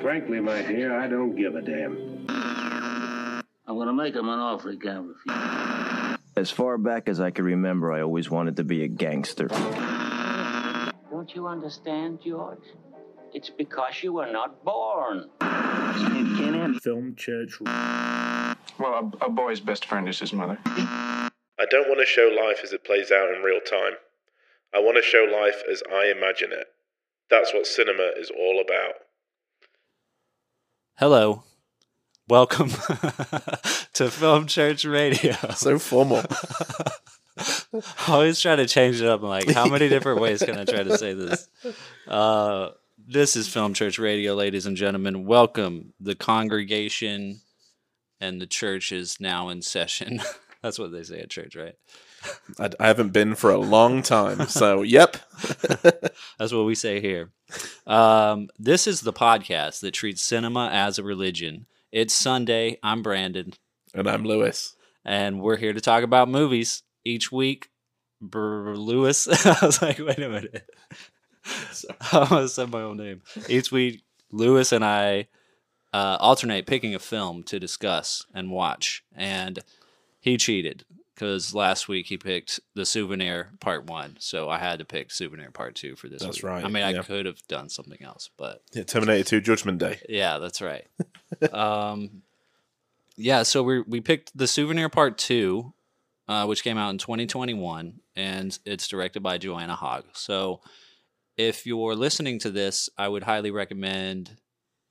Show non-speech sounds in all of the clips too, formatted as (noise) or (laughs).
Frankly, my dear, I don't give a damn. I'm gonna make him an offer he can't refuse. As far back as I can remember, I always wanted to be a gangster. Don't you understand, George? It's because you were not born. Film church. Well, a, a boy's best friend is his mother. I don't want to show life as it plays out in real time. I want to show life as I imagine it. That's what cinema is all about. Hello. Welcome (laughs) to Film Church Radio. So formal. (laughs) I always try to change it up. I'm like, how many (laughs) different ways can I try to say this? Uh, this is Film Church Radio, ladies and gentlemen. Welcome. The congregation and the church is now in session. That's what they say at church, right? I, I haven't been for a long time, so yep. (laughs) That's what we say here. Um, this is the podcast that treats cinema as a religion. It's Sunday. I'm Brandon, And I'm Lewis. and we're here to talk about movies each week. Brr, Lewis. (laughs) I was like, wait a minute. (laughs) I almost said my own name. Each week, Lewis and I uh, alternate picking a film to discuss and watch. And he cheated because last week he picked The Souvenir Part 1. So I had to pick Souvenir Part 2 for this That's week. right, I mean, I could have done something else, but Yeah, Terminator 2 Judgment Day. yeah, that's right. (laughs) um, yeah, so we we picked the Souvenir Part Two, uh, which came out in 2021, and it's directed by Joanna Hogg. So, if you're listening to this, I would highly recommend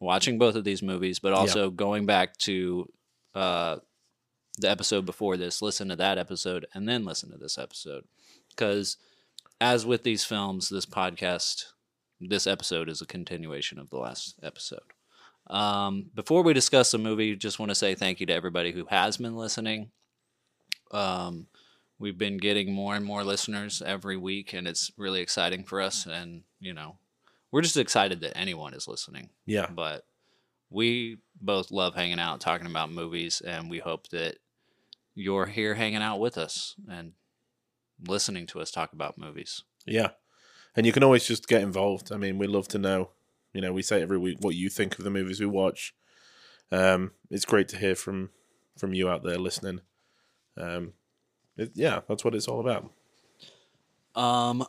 watching both of these movies, but also going back to uh, the episode before this, listen to that episode, and then listen to this episode, because as with these films, this podcast, this episode is a continuation of the last episode. Um, before we discuss the movie, just want to say thank you to everybody who has been listening. Um, we've been getting more and more listeners every week, and it's really exciting for us. And you know, we're just excited that anyone is listening. Yeah. But we both love hanging out, talking about movies, and we hope that you're here hanging out with us and listening to us talk about movies. Yeah. And you can always just get involved. I mean, we love to know, you know, we say every week what you think of the movies we watch. Um, it's great to hear from from you out there listening. Um, it, yeah, that's what it's all about. Um,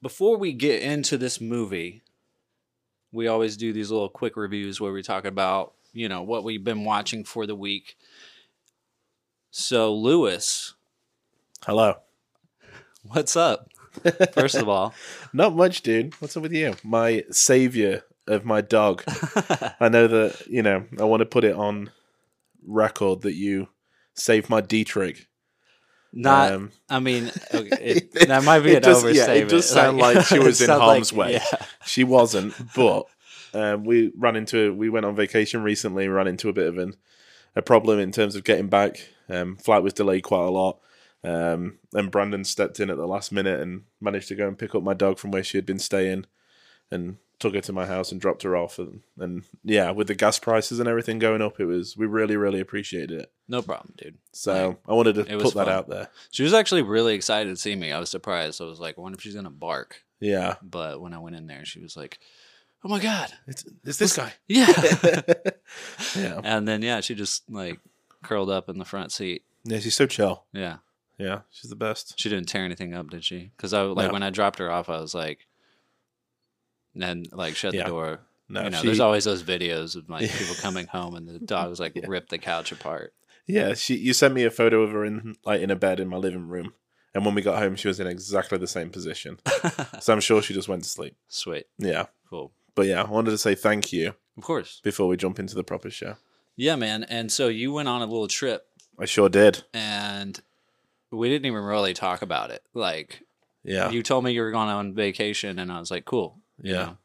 before we get into this movie, we always do these little quick reviews where we talk about you know what we've been watching for the week. So, Lewis, Hello. what's up? First of all, (laughs) Not much, dude. What's up with you? My savior of my dog. (laughs) I know that, you know, I want to put it on record that you saved my Dietrich. not. Um, I mean, okay, (laughs) it, that might be it an does- overstatement. Yeah, it does sound like, she was in harm's like- way. Yeah. She wasn't, but um, we ran into we went on vacation recently ran into a bit of an, a problem in terms of getting back. Um, flight was delayed quite a lot. Um, and Brandon stepped in at the last minute and managed to go and pick up my dog from where she had been staying and took her to my house and dropped her off. And, and yeah, with the gas prices and everything going up, it was we really, really appreciated it. No problem, dude. So Like, I wanted to it was put that out there. She was actually really excited to see me. I was surprised. I was like, I wonder if she's gonna bark. Yeah. But when I went in there, she was like, "Oh my god, It's, it's this guy. yeah!" (laughs) Yeah. and then yeah, she just like curled up in the front seat. Yeah, she's so chill. Yeah, Yeah, she's the best. she didn't tear anything up, did she? Because I like No. when I dropped her off, I was like, and like shut Yeah. the door. No, you know, she, there's always those videos of like Yeah. people coming home and the (laughs) dogs like Yeah. rip the couch apart. Yeah, she. You sent me a photo of her in like in a bed in my living room, and when we got home, she was in exactly the same position. (laughs) so I'm sure she just went to sleep. Sweet, Yeah, cool. but yeah, I wanted to say thank you Of course, before we jump into the proper show. Yeah, man. And so you went on a little trip, I sure did. and we didn't even really talk about it. Like Yeah, you told me you were going on vacation, and I was like, cool. you Yeah. know.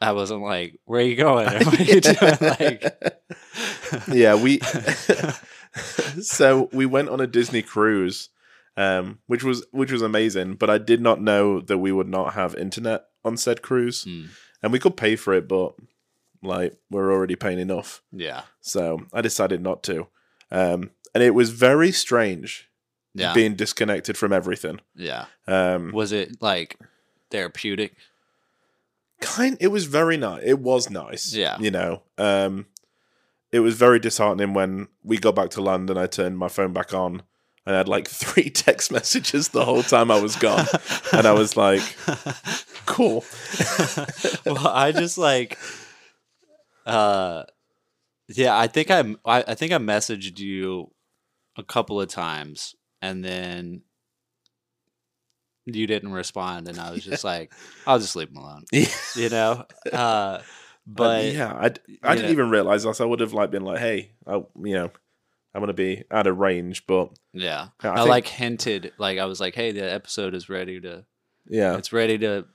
I wasn't like, where are you going? Or (laughs) what are you doing? Like, (laughs) yeah. We (laughs) so we went on a Disney cruise, um, which was which was amazing. But I did not know that we would not have internet on said cruise, Hmm. and we could pay for it, but like we're already paying enough. yeah, So I decided not to. Um, and it was very strange yeah, being disconnected from everything. yeah. Um, Was it like therapeutic? kind it was very nice it was nice Yeah. you know um it was very disheartening when we got back to london i turned my phone back on and i had like (laughs) three text messages the whole time i was gone and i was like (laughs) cool well, I just like, uh, yeah, I think I, I, I think I messaged you a couple of times, and then you didn't respond, and I was just (laughs) like, I'll just leave him alone, you know. Uh, (laughs) but yeah i, I didn't know. even realize else i would have like been like hey I, you know i'm gonna be out of range but yeah, Yeah, I I, think- like hinted, like I was like, hey, the episode is ready to, yeah it's ready to.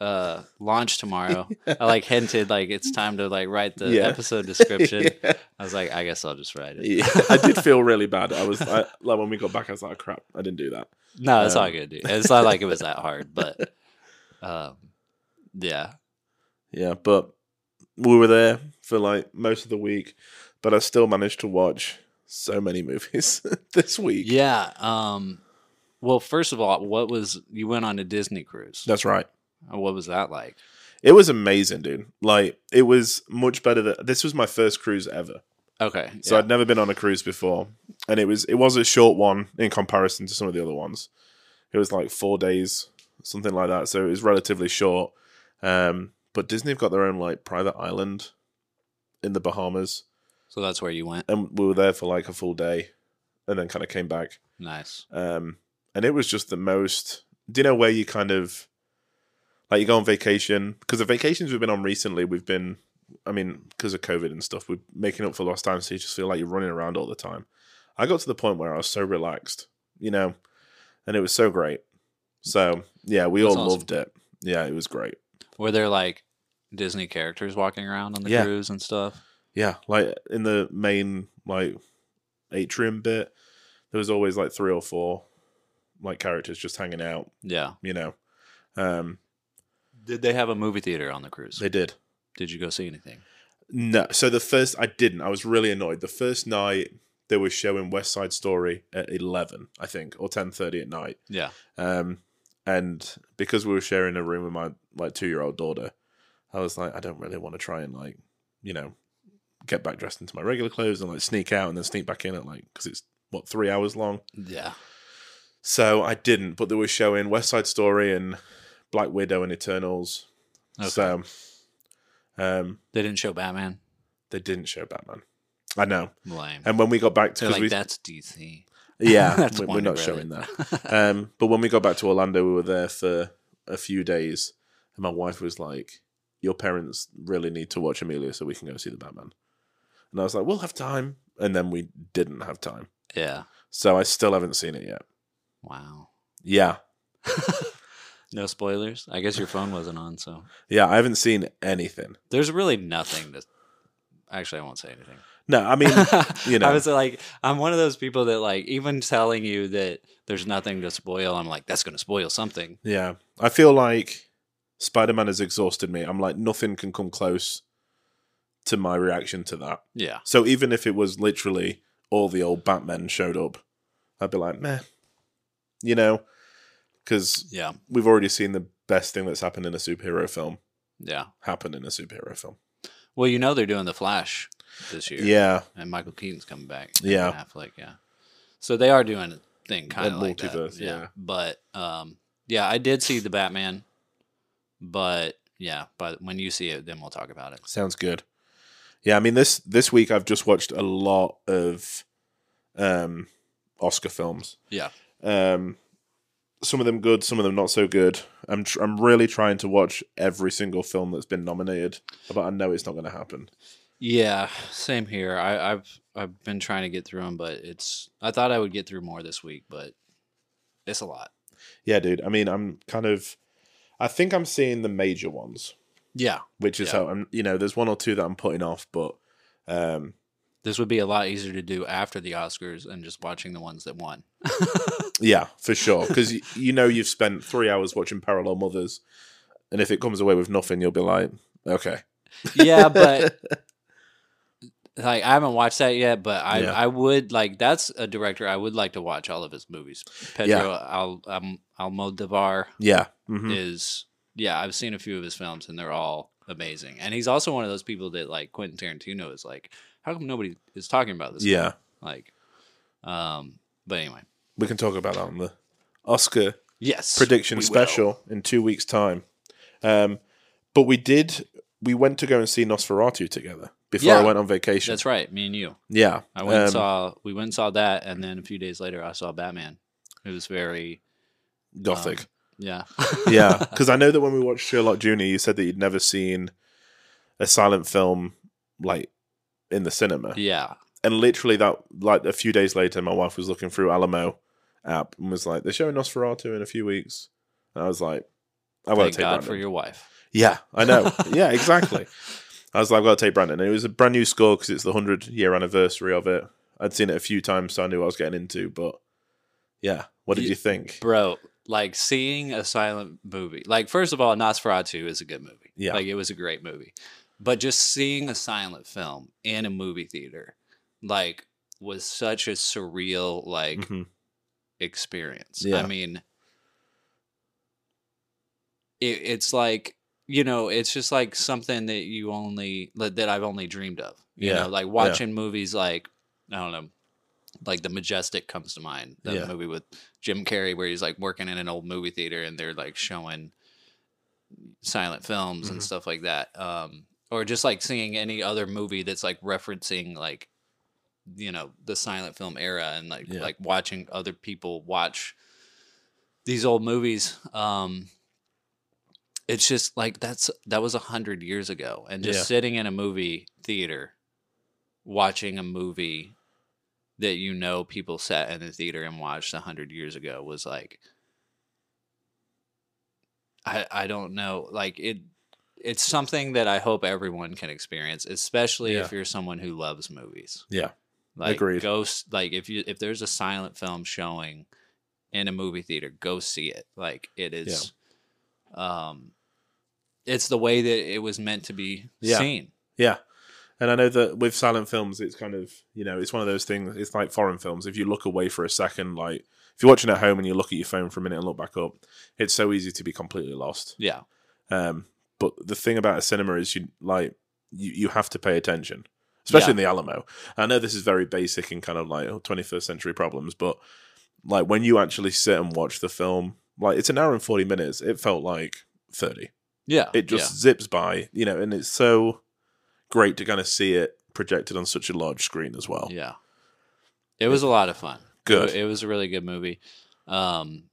Uh, launch tomorrow. (laughs) I like hinted like it's time to like write the Yeah. episode description. (laughs) Yeah. I was like, I guess I'll just write it. Yeah, I did feel really bad. I was I, like when we got back, I was like, "Crap, I didn't do that." No, it's all Um, good, dude. It's not like it was that hard, (laughs) but um, yeah, Yeah, but we were there for like most of the week, but I still managed to watch so many movies this week. yeah. Um, well, first of all, what was you went on a Disney cruise? That's right. What was that like? It was amazing, dude. Like it was much better than this was my first cruise ever. Okay, So yeah. I'd never been on a cruise before, and it was it was a short one in comparison to some of the other ones. It was like four days, something like that. So it was relatively short. Um, but Disney have got their own like private island in the Bahamas, so that's where you went. and we were there for like a full day, and then kind of came back. Nice. Um, and it was just the most. Do you know where you kind of like you go on vacation? Because the vacations we've been on recently, we've been, I mean, because of COVID and stuff, we're making up for lost time. So you just feel like you're running around all the time. I got to the point where I was so relaxed, you know, and it was so great. So yeah, we That's all awesome. loved it. Yeah, it was great. Were there like Disney characters walking around on the Yeah. cruise and stuff? Yeah, like in the main like atrium bit, there was always like three or four like characters just hanging out. Yeah. You know, um, Did they have a movie theater on the cruise? they did. Did you go see anything? No. So the first I didn't. I was really annoyed. The first night they were showing West Side Story at eleven, I think, or ten thirty at night. Yeah. Um, and because we were sharing a room with my like two year old daughter, I was like, I don't really want to try and like, you know, get back dressed into my regular clothes and like sneak out and then sneak back in at like because it's what three hours long. Yeah. So I didn't. But they were showing West Side Story and Black Widow and Eternals. Okay. So, um, They didn't show Batman. they didn't show Batman. I know. Lame. And when we got back to like we, that's DC. yeah, (laughs) That's we- we're not showing that. (laughs) Um, but when we got back to Orlando, we were there for a few days, and my wife was like, "Your parents really need to watch Amelia so we can go see the Batman." And I was like, "We'll have time," and then we didn't have time, Yeah. so I still haven't seen it yet. Wow. Yeah, (laughs) No spoilers. I guess your phone wasn't on, so yeah, I haven't seen anything. there's really nothing to. Actually, I won't say anything. No, I mean, (laughs) you know, I was like, I'm one of those people that like even telling you that there's nothing to spoil. I'm like, that's going to spoil something. yeah, I feel like Spider Man has exhausted me. I'm like, nothing can come close to my reaction to that. Yeah. So even if it was literally all the old Batmen showed up, I'd be like, meh. You know? Because Yeah. we've already seen the best thing that's happened in a superhero film Yeah. happen in a superhero film. Well, you know they're doing the Flash this year. Yeah. And Michael Keaton's coming back. Yeah. Affleck, yeah. So they are doing a thing kind of like that. multiverse, yeah. But um, yeah, I did see the Batman, but yeah, but when you see it, then we'll talk about it. Sounds good. Yeah, I mean this this week I've just watched a lot of um Oscar films. Yeah. Um some of them good, some of them not so good. I'm tr- I'm really trying to watch every single film that's been nominated, but I know it's not going to happen. Yeah, same here. I, I've I've been trying to get through them, but it's. I thought I would get through more this week, but it's a lot. Yeah, dude. I mean, I'm kind of. I think I'm seeing the major ones, Yeah, which is Yeah. how I'm. You know, there's one or two that I'm putting off, but um, this would be a lot easier to do after the Oscars and just watching the ones that won. (laughs) yeah, for sure. Because you know you've spent three hours watching Parallel Mothers, and if it comes away with nothing, you'll be like, okay. yeah, (laughs) but like I haven't watched that yet, but I Yeah. I would like that's a director I would like to watch all of his movies. Pedro Al um, Almodovar yeah, mhm. is yeah, I've seen a few of his films and they're all amazing. And he's also one of those people that like Quentin Tarantino is like, how come nobody is talking about this? guy?" Yeah, Like, um, but anyway, we can talk about that on the Oscar yes, prediction we will. special in two weeks' time. Um, but we did. We went to go and see Nosferatu together before Yeah. I went on vacation. That's right, me and you. Yeah, I went and um, saw we went and saw that, and then a few days later, I saw Batman. It was very Gothic. um, yeah, (laughs) yeah, (laughs) because I know that when we watched Sherlock Junior, you said that you'd never seen a silent film like in the cinema, yeah, and literally that like a few days later, my wife was looking through Alamo app and was like, "They're showing Nosferatu in a few weeks," and I was like, "I want to take God Brandon." for your wife. Yeah, I know. (laughs) yeah, exactly. I was like, I've got to take Brandon. And it was a brand new score because it's the 100 year anniversary of it. I'd seen it a few times, so I knew what I was getting into. But yeah, what did You- you think? bro like seeing a silent movie like first of all nosferatu is a good movie Yeah. like it was a great movie but just seeing a silent film in a movie theater like was such a surreal like Mhm. experience Yeah. i mean it, it's like you know it's just like something that you only that i've only dreamed of you Yeah. know like watching movies like i don't know like the majestic comes to mind the Yeah. movie with jim carrey where he's like working in an old movie theater and they're like showing silent films Mhm. and stuff like that um or just like seeing any other movie that's like referencing like you know the silent film era and like Yeah. like watching other people watch these old movies um it's just like that's that was a hundred years ago and just Yeah. sitting in a movie theater watching a movie that you know people sat in the theater and watched a hundred years ago was like I I don't know like it it's something that I hope everyone can experience especially if you're someone who loves movies Yeah. like Agreed. go s- like if you if there's a silent film showing in a movie theater go see it like it is um it's the way that it was meant to be Yeah. seen Yeah. And I know that with silent films, it's kind of, you know, it's one of those things, it's like foreign films. If you look away for a second, like if you're watching at home and you look at your phone for a minute and look back up, it's so easy to be completely lost. yeah Um, but the thing about a cinema is you like you, you have to pay attention, especially Yeah. in the Alamo. I know this is very basic and kind of like 21st century problems, but like when you actually sit and watch the film, like it's an hour and 40 minutes. It felt like 30. yeah It just zips by, you know, and it's so great to kind of see it projected on such a large screen as well. yeah, yeah. it was a lot of fun Good. it was a really good movie um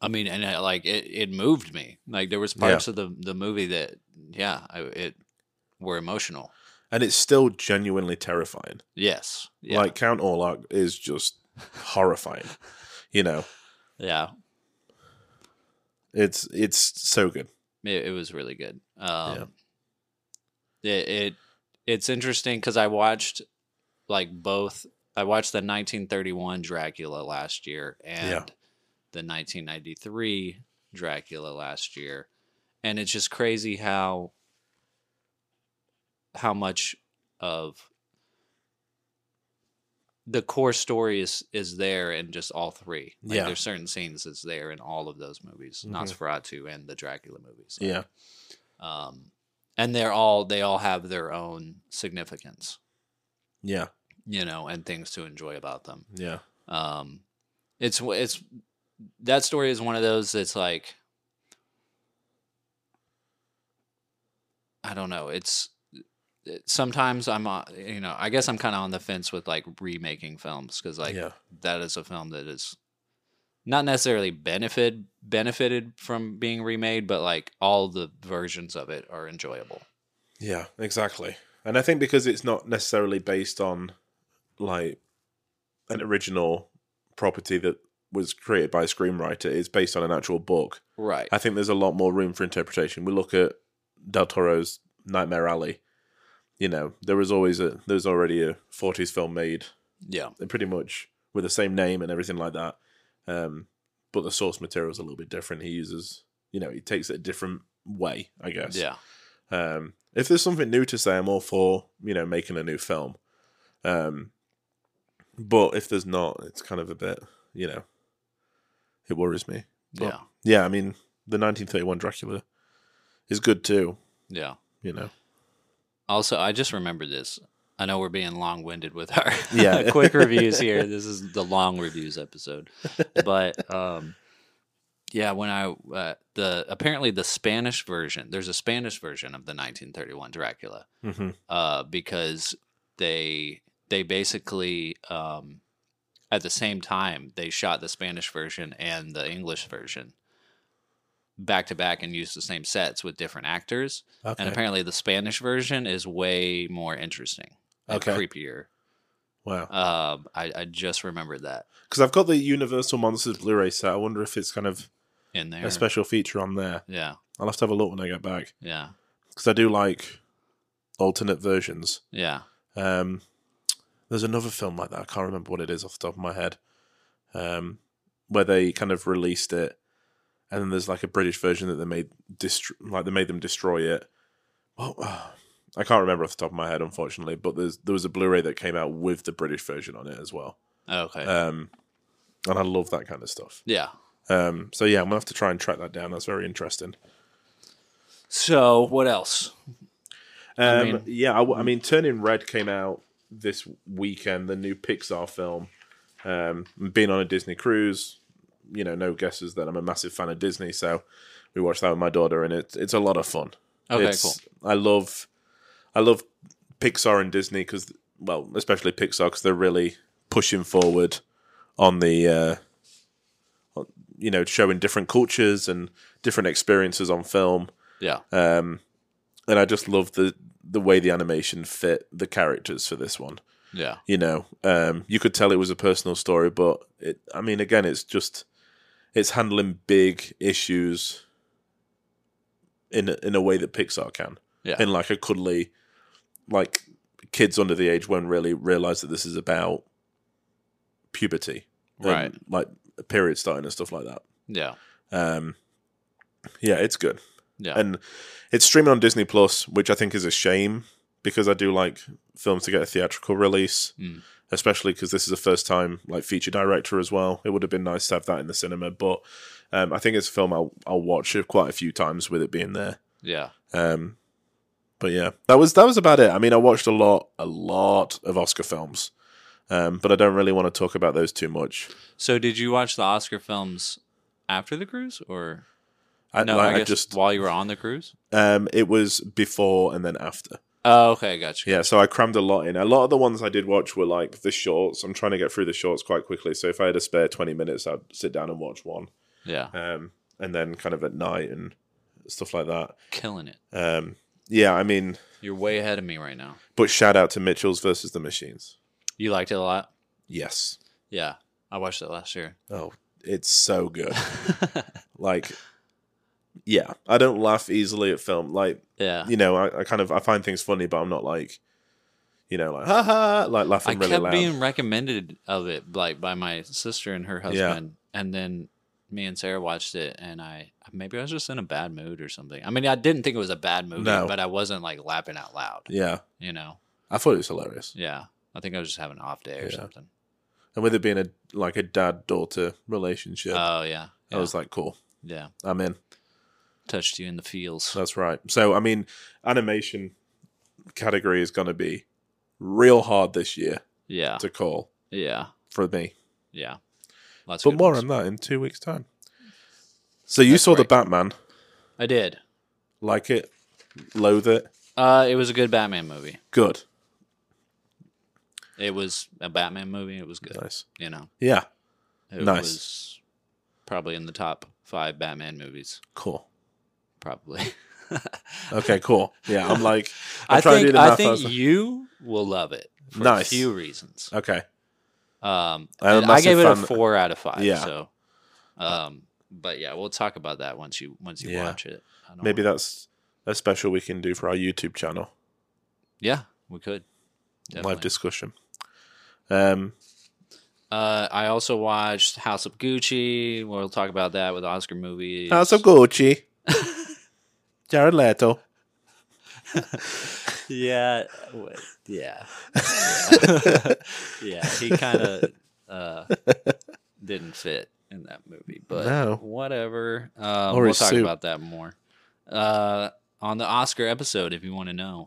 I mean, and it, like it, it moved me. Like there was parts of the the movie that, yeah, I, it were emotional. And it's still genuinely terrifying. Yes, yeah, Like Count Orlok is just horrifying. (laughs) You know, yeah. it's it's so good. It, it was really good. Um, it, it it's interesting because I watched like both. I watched the 1931 Dracula last year and Yeah. The 1993 Dracula last year, and it's just crazy how how much of the core story is is there in just all three. Like Yeah. there's certain scenes that's there in all of those movies, Mhm. Nosferatu and the Dracula movies. Yeah. Um, and they're all they all have their own significance, Yeah. you know, and things to enjoy about them. Yeah. Um, it's it's that story is one of those that's like I don't know. It's it- sometimes I'm uh, you know I guess I'm kind of on the fence with like remaking films because like yeah. that is a film that is not necessarily benefit benefited from being remade, but like all the versions of it are enjoyable. Yeah, exactly. And I think because it's not necessarily based on like an original property that was created by a screenwriter, it's based on an actual book. Right. I think there's a lot more room for interpretation. We look at Del Toro's Nightmare Alley. You know, there was always a there's already a 40s film made Yeah. pretty much with the same name and everything like that. Um, but the source material is a little bit different. He uses, you know, he takes it a different way, I guess. Yeah. Um, if there's something new to say, I'm all for you know making a new film. Um, but if there's not, it's kind of a bit, you know, it worries me. But, Yeah. yeah. I mean, the 1931 Dracula is good too. Yeah. You know. Also, I just remembered this. I know we're being long winded with our (laughs) Yeah. (laughs) quick reviews here. This is the long reviews episode. (laughs) But um, yeah, when I uh, the apparently the Spanish version, there's a Spanish version of the 1931 Dracula hmm uh, because they they basically um, at the same time they shot the Spanish version and the English version back to back and used the same sets with different actors. Okay. And apparently the Spanish version is way more interesting and Okay. creepier. wow. Um, I, I just remembered that Because I've got the Universal Monsters Blu-ray set. I wonder if it's kind of in there. a special feature on there. Yeah, I'll have to have a look when I get back yeah, because I do like alternate versions. yeah. Um, there's another film like that. I can't remember what it is off the top of my head. Um, where they kind of released it, and then there's like a British version that they made dist- like they made them destroy it. Well, (sighs) I can't remember off the top of my head, unfortunately. But there's there was a Blu-ray that came out with the British version on it as well. Okay. Um, and I love that kind of stuff. yeah. Um, so yeah, I'm gonna have to try and track that down. That's very interesting. So what else? Um, mean- yeah, I, w- I mean, Turning Red came out this weekend, the new Pixar film. Um, being on a Disney cruise, you know, no guesses that I'm a massive fan of Disney, so we watched that with my daughter, and it's it's a lot of fun. Okay, It's- cool. I love, I love Pixar and Disney because, well, especially Pixar because they're really pushing forward on the, uh, on- you know, showing different cultures and different experiences on film Yeah. um, and I just love the the way the animation fit the characters for this one. Yeah. You know, um, you could tell it was a personal story, but it, I mean, again, it's just it's handling big issues in a, in a way that Pixar can, Yeah. in like a cuddly, like kids under the age won't really realize that this is about puberty, Right. Like period starting and stuff like that. Yeah. Um, yeah, it's good Yeah. and it's streaming on Disney Plus, which I think is a shame because I do like films to get a theatrical release, Mm. especially because this is a first time like feature director as well. It would have been nice to have that in the cinema, but um, I think it's a film I'll I'll watch quite a few times with it being there. yeah. Um, but yeah, that was that was about it. I mean, I watched a lot a lot of Oscar films, um, but I don't really want to talk about those too much. So did you watch the Oscar films after the cruise or I, no? like, I I just while you were on the cruise. um, it was before and then after. Oh, okay, gotcha. Yeah, so I crammed a lot in. A lot of the ones I did watch were like the shorts. I'm trying to get through the shorts quite quickly. So if I had a spare 20 minutes, I'd sit down and watch one. Yeah. Um, and then kind of at night and stuff like that. Killing it. Um, yeah, I mean, You're way ahead of me right now. but shout out to Mitchell's versus the Machines. You liked it a lot. Yes. Yeah, I watched it last year. Oh, it's so good. (laughs) like, yeah, I don't laugh easily at film. Like, yeah. you know, I, I kind of I find things funny, but I'm not like, you know, like ha ha, like I laughing really kept loud. being recommended of it like by my sister and her husband, and then me and Sarah watched it, and I maybe I was just in a bad mood or something. I mean, I didn't think it was a bad movie, No. but I wasn't like laughing out loud. yeah, You know? I thought it was hilarious. Yeah. I think I was just having an off day or Yeah. something. and with it being a like a dad daughter relationship, Oh yeah. I was like, cool, yeah. I'm in. Touched you in the feels. That's right. So I mean, animation category is going to be real hard this year Yeah. to call Yeah. for me. Yeah. Lots But more ones. on that in two weeks' time. So you That's saw the. Batman, I did. like it, loathe it, Uh, it was a good Batman movie. good, It was a Batman movie. It was good. nice, You know, yeah, it Nice. was probably in the top five Batman movies. cool. Probably. (laughs) Okay, cool. Yeah, I'm like, (laughs) I I'm to think do the I. I think was you will love it for Nice. a few reasons. okay, Um, I, I gave it a four out of five. Yeah. So, um, but yeah, we'll talk about that once you once you Yeah. watch it. I don't maybe wanna- that's a special we can do for our YouTube channel. yeah, we could Live discussion. Um, Uh, I also watched House of Gucci. We'll talk about that with Oscar movies. House of Gucci. (laughs) Jared Leto. (laughs) yeah, w- yeah, (laughs) yeah. he kind of uh, didn't fit in that movie, but No. whatever. Um, we'll talk suit. about that more uh, on the Oscar episode if you want to know.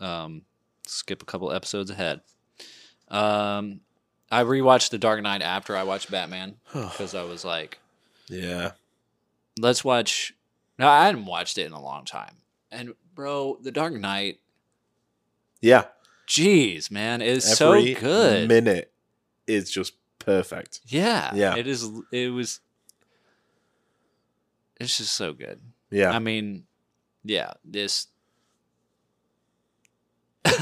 Um, skip a couple episodes ahead. Um, I rewatched The Dark Knight after I watched Batman (sighs) because I was like, Yeah. let's watch. No, I hadn't watched it in a long time, and bro, The Dark Knight. Yeah. Jeez, man, it's Every so good. minute is just perfect. Yeah, Yeah. It is. It was. It's just so good. Yeah. I mean, yeah. This. (laughs)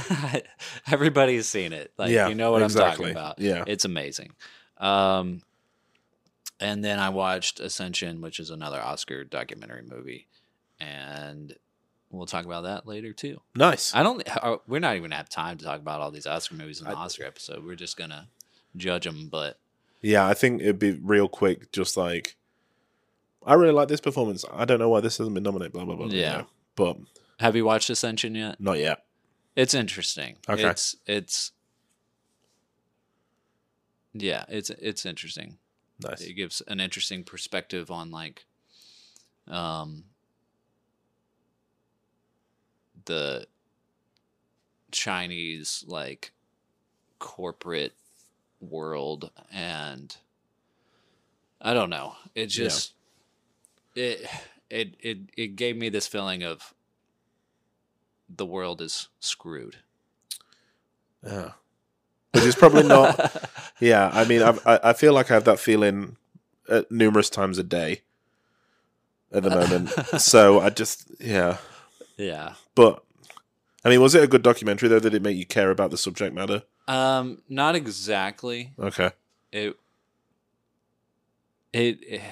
Everybody's seen it. Like Yeah, you know what I'm talking about. Yeah. It's amazing. Um, and then I watched Ascension, which is another Oscar documentary movie, and we'll talk about that later too. nice. I don't. uh, We're not even gonna have time to talk about all these Oscar movies in the Oscar episode. We're just gonna judge them. But Yeah, I think it'd be real quick, just like I really like this performance. I don't know why this hasn't been nominated, blah blah blah. Yeah. blah. But have you watched Ascension yet? not yet. It's interesting. Okay. It's it's yeah, it's it's interesting. Nice. It gives an interesting perspective on like um the Chinese like corporate world and I don't know. It Yeah. just it it it it gave me this feeling of the world is screwed. Yeah. Which is probably not. yeah, I mean, I've, I I feel like I have that feeling uh, numerous times a day at the moment. (laughs) so I just yeah, Yeah. but I mean, was it a good documentary though? Did it make you care about the subject matter? Um, not exactly. Okay. It it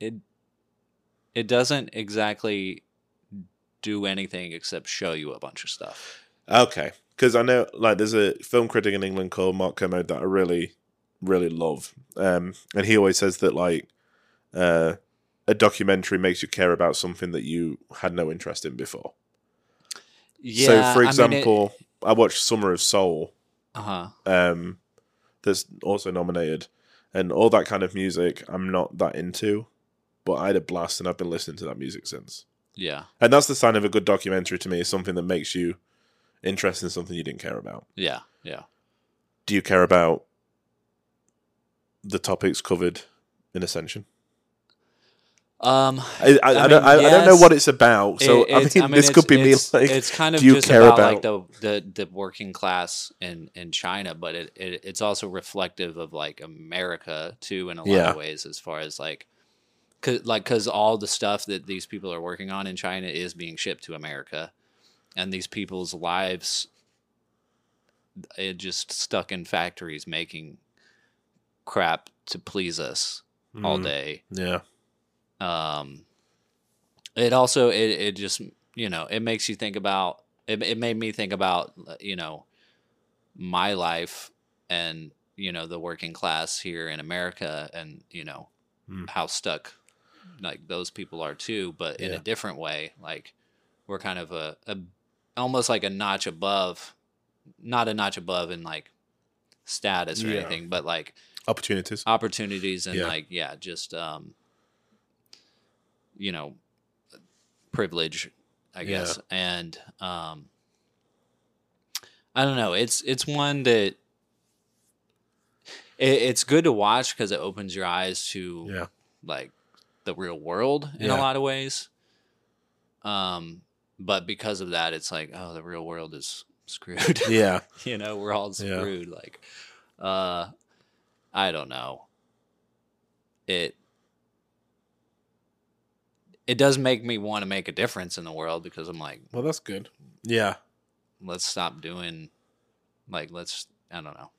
it it doesn't exactly do anything except show you a bunch of stuff. Okay, because I know like there's a film critic in England called Mark Kermode that I really, really love, um, and he always says that like uh, a documentary makes you care about something that you had no interest in before. Yeah. so, for example, I, watched Summer of Soul, uh huh. um, that's also nominated, and all that kind of music I'm not that into, but I had a blast and I've been listening to that music since. Yeah. And that's the sign of a good documentary to me, is something that makes you interested in something you didn't care about. Yeah. Yeah. do you care about the topics covered in Ascension? Um, I, I, I, I don't, mean, I, I don't know what it's about. So It- I, it's- mean, this could be me it's, like, it's kind of do you just care about, about? like the, the the working class in in China, but it, it it's also reflective of like America too in a lot Yeah. of ways, as far as like. Cause, like, cause all the stuff that these people are working on in China is being shipped to America, and these people's lives, it just stuck in factories making crap to please us all Mm, day. Yeah, um it also it, it just you know it makes you think about it, it made me think about you know my life and you know the working class here in america and you know Mm. how stuck like those people are too but in a different way like we're kind of a, a almost like a notch above not a notch above in like status or Yeah. anything but like opportunities. opportunities and Yeah. like yeah just um you know privilege i guess and um i don't know it's it's one that it, it's good to watch because it opens your eyes to Yeah, like the real world in Yeah. a lot of ways um but because of that it's like oh the real world is screwed. Yeah, (laughs) you know we're all Yeah. screwed like uh i don't know. It it does make me want to make a difference in the world because i'm like well, that's good. Yeah, let's stop doing like let's i don't know.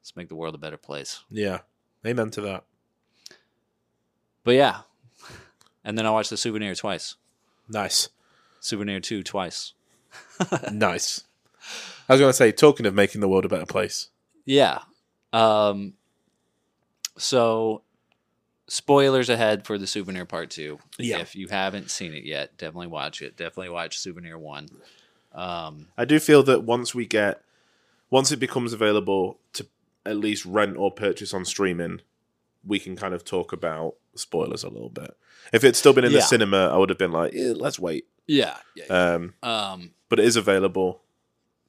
Let's make the world a better place. Yeah. Amen to that. but yeah. (laughs) And then i watched the souvenir twice. Nice, souvenir 2 twice nice. I was going to say, talking of making the world a better place. Yeah. Um so spoilers ahead for the souvenir part 2. Yeah. If you haven't seen it yet, definitely watch it. Definitely watch souvenir 1. Um I do feel that once we get, once it becomes available to at least rent or purchase on streaming, we can kind of talk about spoilers a little bit. If it's still been in the cinema, I would have been like, eh, let's wait. Yeah. yeah, Um, Um, but it is available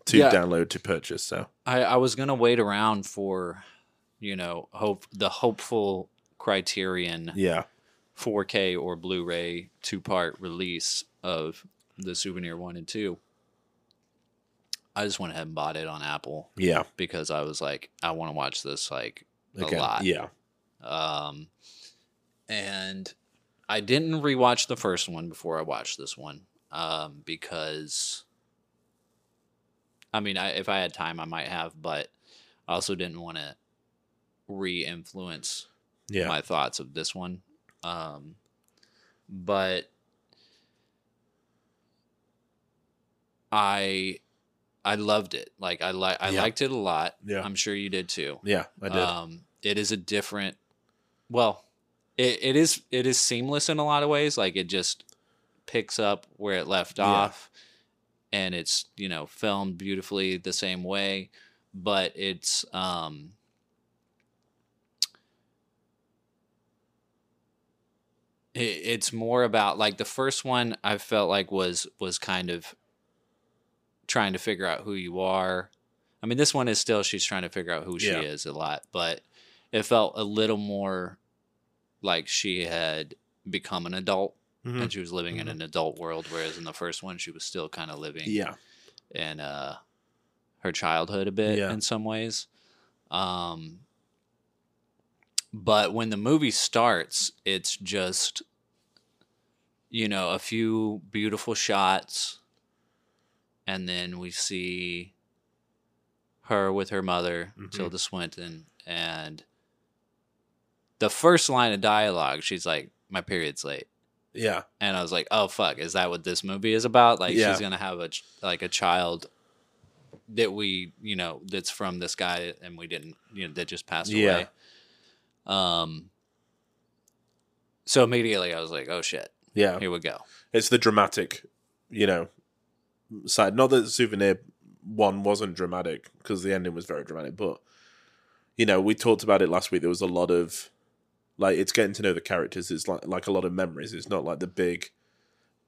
to Yeah. download to purchase. So I, I was gonna wait around for, you know, hope the hopeful Criterion yeah, 4K or Blu-ray two-part release of the Souvenir One and Two. I just went ahead and bought it on Apple yeah, because I was like, I want to watch this like a Again, lot. yeah, Um, and I didn't rewatch the first one before I watched this one um, because, I mean, I, if I had time, I might have, but I also didn't want to re-influence yeah, my thoughts of this one. Um, but I I loved it. Like I like I Yeah. liked it a lot. Yeah. I'm sure you did too. yeah. I did. Um, it is a different. Well, it, it is it is seamless in a lot of ways. Like it just picks up where it left Yeah. off, and it's you know filmed beautifully the same way, but it's um. it- It's more about like the first one I felt like was was kind of trying to figure out who you are. I mean, this one is still she's trying to figure out who she Yeah. is a lot, but it felt a little more like she had become an adult Mhm. and she was living in an adult world, whereas in the first one she was still kind of living yeah, in uh, her childhood a bit Yeah. in some ways. Um, but when the movie starts, it's just you know a few beautiful shots, and then we see her with her mother, Mhm. Tilda Swinton, and the first line of dialogue, she's like, "My period's late." Yeah, and I was like, "Oh fuck, is that what this movie is about? Like Yeah. she's gonna have a ch- like a child that we, you know, that's from this guy, and we didn't, you know, that just passed Yeah. away." Um. So immediately I was like, "Oh shit, yeah. here we go." It's the dramatic, you know, side. Not that Souvenir one wasn't dramatic because the ending was very dramatic, but you know, we talked about it last week. There was a lot of like it's getting to know the characters. It's like like a lot of memories. It's not like the big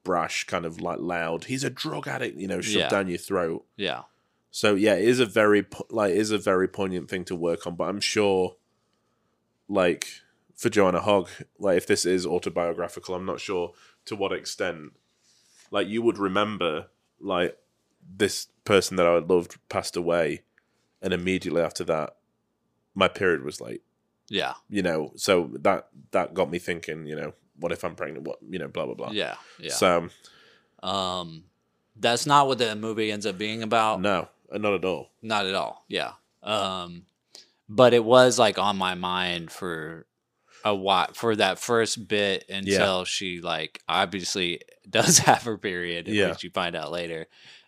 brash kind of like loud. He's a drug addict, you know, shoved Yeah. down your throat. Yeah, So yeah, it is a very like is a very poignant thing to work on. But I'm sure, like for Joanna Hogg, like if this is autobiographical, I'm not sure to what extent. Like you would remember, like this person that I loved passed away, and immediately after that, my period was late. Yeah, You know, so that that got me thinking. You know, what if I'm pregnant? What you know, blah blah blah. yeah, yeah. So um, that's not what the movie ends up being about. no, not at all. Not at all. Yeah. Um, but it was like on my mind for a while for that first bit until she like obviously (laughs) does have her period, Yeah. which you find out later,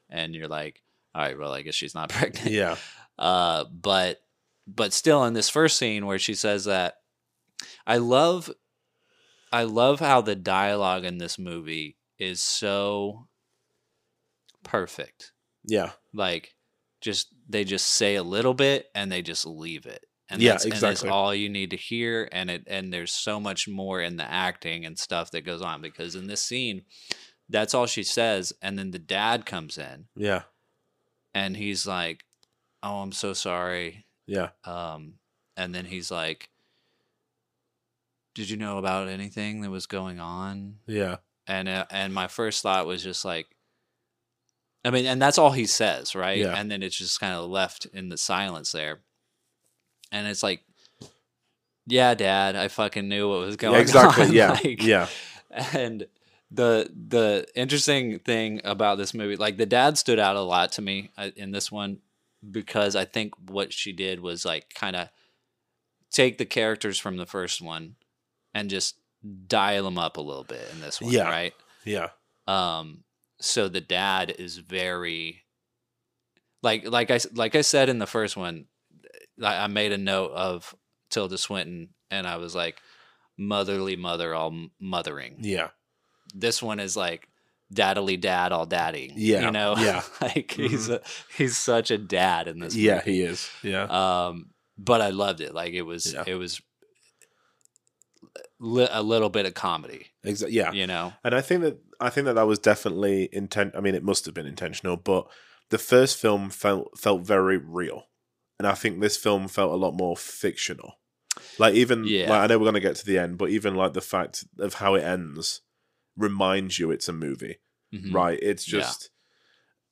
and you're like, all right, well, I guess she's not (laughs) pregnant. Yeah, Uh, but but still, in this first scene where she says that, I love, I love how the dialogue in this movie is so perfect. Yeah, like just they just say a little bit and they just leave it. And Yeah, that's, and that's exactly. all you need to hear. And it and there's so much more in the acting and stuff that goes on because in this scene that's all she says. And then the dad comes in yeah, and he's like oh i'm so sorry yeah, um and then he's like did you know about anything that was going on? Yeah, and uh, and my first thought was just like i mean and that's all he says right? Yeah. and then it's just kind of left in the silence there. And it's like yeah dad i fucking knew what was going yeah exactly. on. (laughs) Yeah, Like, yeah, and the the interesting thing about this movie like the dad stood out a lot to me uh, in this one because i think what she did was like kind of take the characters from the first one and just dial them up a little bit in this one Yeah. right yeah, um so the dad is very like like i like i said in the first one I made a note of tilda swinton and i was like motherly mother all mothering yeah. this one is like daddily dad all daddy Yeah, you know yeah. (laughs) like he's a, he's such a dad in this Yeah, he is. Yeah, um but i loved it like it was Yeah. it was li- a little bit of comedy. Exactly. yeah, You know, and I think that I think that that was definitely intent. I mean, it must have been intentional, but the first film felt felt very real, and I think this film felt a lot more fictional. Like even Yeah. like I know we're gonna get to the end, but even like the fact of how it ends reminds you it's a movie, Mhm. right? It's Yeah. just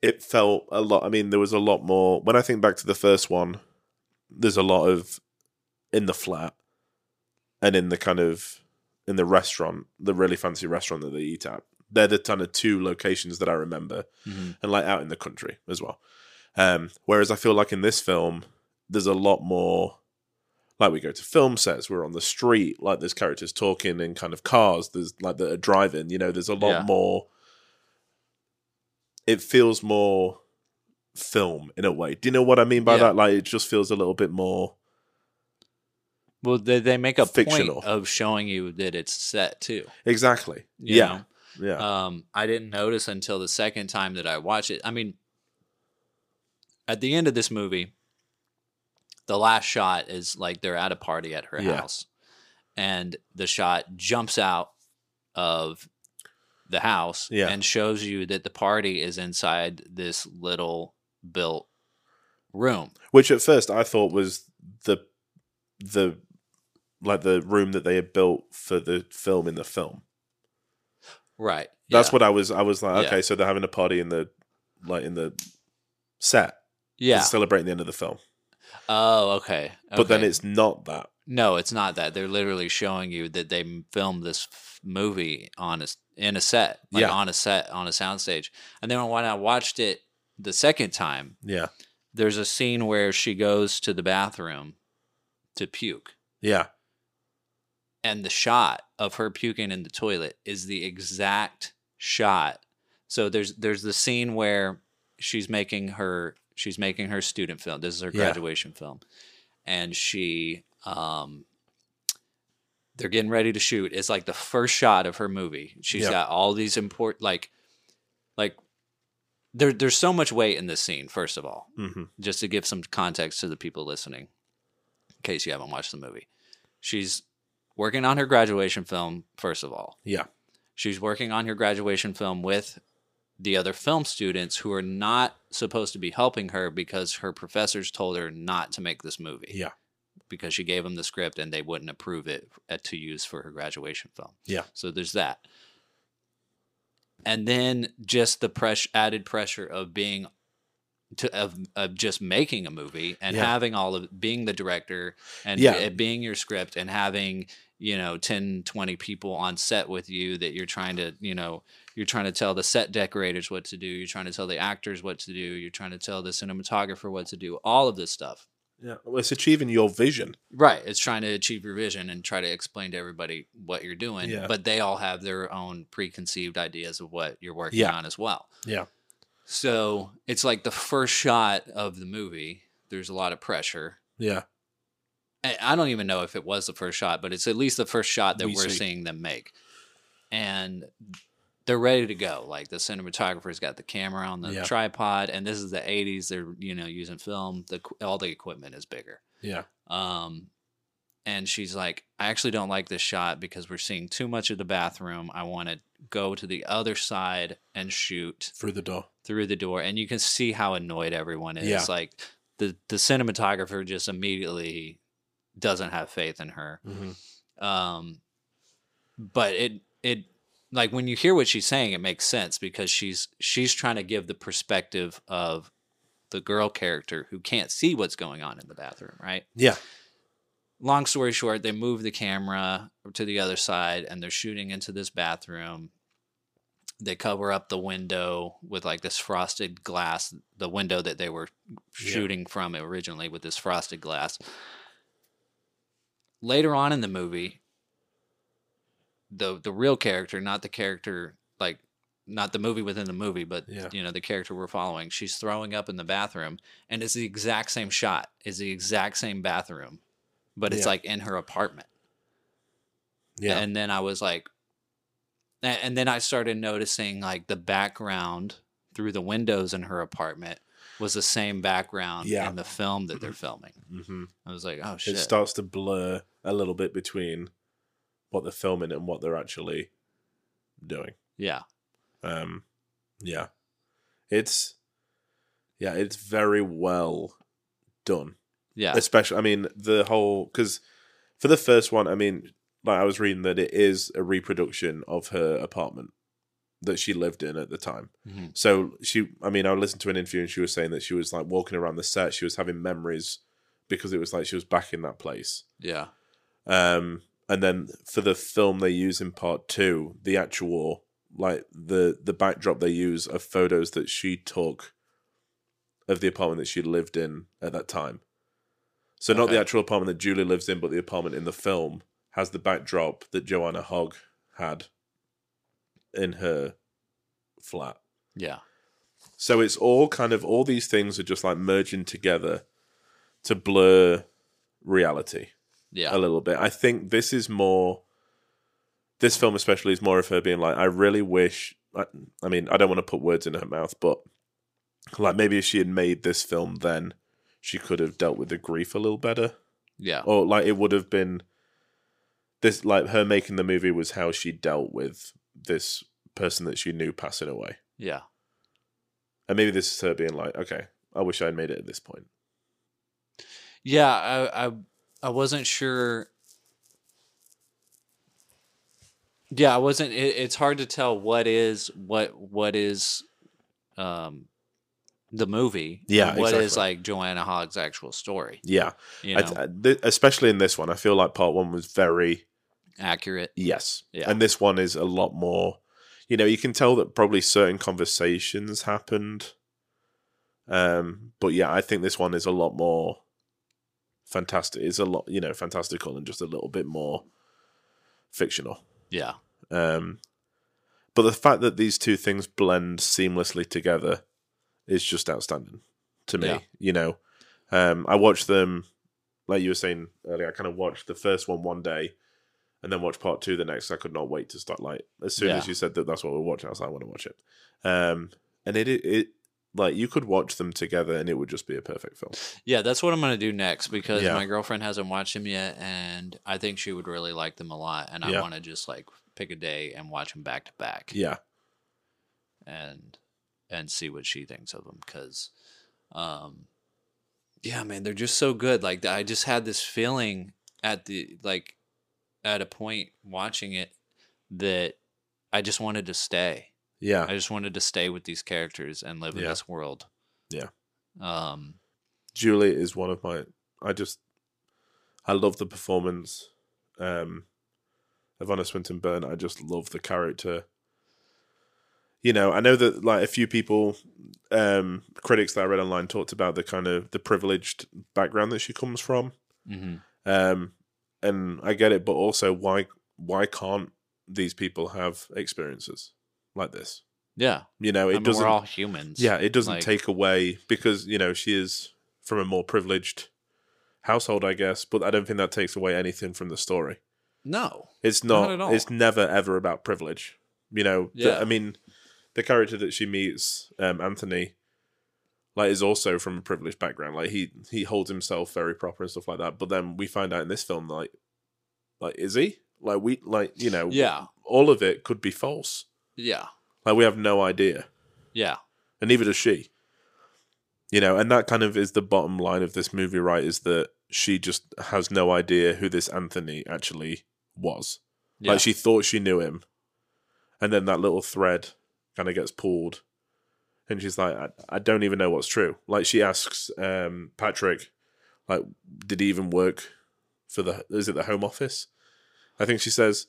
it felt a lot. I mean, there was a lot more when I think back to the first one. There's a lot of in the flat and in the kind of in the restaurant, the really fancy restaurant that they eat at. They're the kind of two locations that I remember, Mhm. and like out in the country as well. Um, whereas I feel like in this film, there's a lot more. Like we go to film sets, we're on the street, like there's characters talking in kind of cars. There's like that are driving. You know, there's a lot Yeah. more. It feels more film in a way. Do you know what I mean by Yeah. that? Like it just feels a little bit more. Well, they, they make a Fictional. point of showing you that it's set too. Exactly. yeah. know? Yeah. Um, I didn't notice until the second time that I watched it. I mean, at the end of this movie, the last shot is like they're at a party at her Yeah. house, and the shot jumps out of the house Yeah. and shows you that the party is inside this little built room. Which at first I thought was the the like the room that they had built for the film in the film. Right. That's yeah. what I was. I was like, Yeah. okay, so they're having a party in the like in the set, Yeah. celebrating the end of the film. Oh, okay. But then it's not that. No, it's not that. They're literally showing you that they filmed this f- movie on a in a set, like Yeah. on a set on a soundstage. And then when I watched it the second time, Yeah, there's a scene where she goes to the bathroom to puke, yeah, and the shot of her puking in the toilet is the exact shot. So there's there's the scene where she's making her she's making her student film. This is her Yeah. graduation film, and she um they're getting ready to shoot. It's like the first shot of her movie. She's Yeah. got all these important like like there there's so much weight in this scene. First of all, hmm just to give some context to the people listening, in case you haven't watched the movie. She's working on her graduation film, first of all. yeah, She's working on her graduation film with the other film students who are not supposed to be helping her because her professors told her not to make this movie yeah, because she gave them the script and they wouldn't approve it uh, to use for her graduation film. Yeah. So there's that. And then just the press added pressure of being to of, of just making a movie and Yeah. having all of being the director and Yeah. it being your script and having you know 10 20 people on set with you that you're trying to you know you're trying to tell the set decorators what to do you're trying to tell the actors what to do you're trying to tell the cinematographer what to do all of this stuff yeah. Well, it's achieving your vision. Right. It's trying to achieve your vision and try to explain to everybody what you're doing. Yeah. But they all have their own preconceived ideas of what you're working Yeah. on as well. Yeah, So it's like the first shot of the movie, there's a lot of pressure. yeah, I don't even know if it was the first shot, but it's at least the first shot that we are see. seeing them make. And they're ready to go. Like the cinematographer's got the camera on the Yeah. tripod, and this is the 80s. They're you know using film. The all the equipment is bigger. yeah, Um, and she's like, I actually don't like this shot because we're seeing too much of the bathroom. I want to go to the other side and shoot through the door. through the door. And you can see how annoyed everyone is. Yeah. Like the the cinematographer just immediately doesn't have faith in her. hmm Um, but it it like when you hear what she's saying, it makes sense because she's she's trying to give the perspective of the girl character who can't see what's going on in the bathroom, right? Yeah, long story short, they move the camera to the other side and they're shooting into this bathroom. They cover up the window with like this frosted glass, the window that they were shooting from originally with this frosted glass. Later on in the movie, the the real character, not the character like not the movie within the movie, but Yeah. you know the character we're following. She's throwing up in the bathroom, and it's the exact same shot. It's the exact same bathroom, but it's Yeah. like in her apartment. yeah, And then I was like, and then I started noticing like the background through the windows in her apartment was the same background Yeah. in the film that they're filming. hmm I was like, oh shit. it starts to blur a little bit between what they're filming and what they're actually doing. Yeah. Um, yeah, it's yeah, it's very well done. Yeah. Especially, I mean, the whole because for the first one, I mean, like I was reading that it is a reproduction of her apartment that she lived in at the time. Mhm. So she, I mean, I listened to an interview and she was saying that she was like walking around the set, she was having memories because it was like she was back in that place. Yeah. Um, and then for the film they use in part two, the actual like the the backdrop they use are photos that she took of the apartment that she lived in at that time. So not the actual apartment that Julie lives in, but the apartment in the film has the backdrop that Joanna Hogg had in her flat. Yeah. So it's all kind of all these things are just like merging together to blur reality Yeah. a little bit. I think this is more. This film, especially, is more of her being like, I really wish. I, I mean, I don't want to put words in her mouth, but like maybe if she had made this film, then she could have dealt with the grief a little better, Yeah. or like it would have been. This like her making the movie was how she dealt with this person that she knew passing away, Yeah. and maybe this is her being like, okay, I wish I'd made it at this point. Yeah, I I I wasn't sure. Yeah, I wasn't. It, it's hard to tell what is what what is, um, the movie. Yeah, what is exactly. like Joanna Hogg's actual story. Yeah, You I- I- th- especially in this one, I feel like part one was very accurate. Yes. Yeah. And this one is a lot more you know, you can tell that probably certain conversations happened. Um, but yeah, I think this one is a lot more fantastic. It's a lot, you know, fantastical and just a little bit more fictional. Yeah, Um, but the fact that these two things blend seamlessly together is just outstanding to me. Yeah. You know, um, I watched them, like you were saying earlier, I kind of watched the first one one day and then watched part two the next. I could not wait to start. Like, as soon as you said that that's what we're watching, I was like, I want to watch it. Um, and it, it, it, like, you could watch them together and it would just be a perfect film. yeah. That's what I'm gonna do next because Yeah. my girlfriend hasn't watched them yet, and I think she would really like them a lot. And I Yeah. want to just like pick a day and watch them back to back. Yeah. and and see what she thinks of them because um yeah man they're just so good like i just had this feeling at the like at a point watching it that i just wanted to stay Yeah. i just wanted to stay with these characters and live in Yeah. this world Yeah. um Julie is one of my. I just, I love the performance um, of Honor Swinton Byrne. I just love the character. You know, I know that like a few people, um, critics that I read online talked about the kind of the privileged background that she comes from, mhm. um, and I get it. But also, why why can't these people have experiences like this? yeah You know, I it mean, doesn't. we're all humans Yeah, it doesn't Like- take away because you know she is from a more privileged household, I guess. But I don't think that takes away anything from the story. no It's Not not. at all. It's never ever about privilege. You know. the- Yeah. I mean, the character that she meets, um, Anthony, like is also from a privileged background. Like he he holds himself very proper and stuff like that. But then we find out in this film, like, like is he? Like we like you know. yeah All of it could be false. Yeah Like we have no idea yeah and neither does she. You know, and that kind of is the bottom line of this movie, right? Is that she just has no idea who this Anthony actually was. yeah Like she thought she knew him, and then that little thread kind of gets pulled, and she's like, I, "I don't even know what's true." Like she asks um, Patrick, like, "Did he even work for the? Is it the Home Office?" I think she says.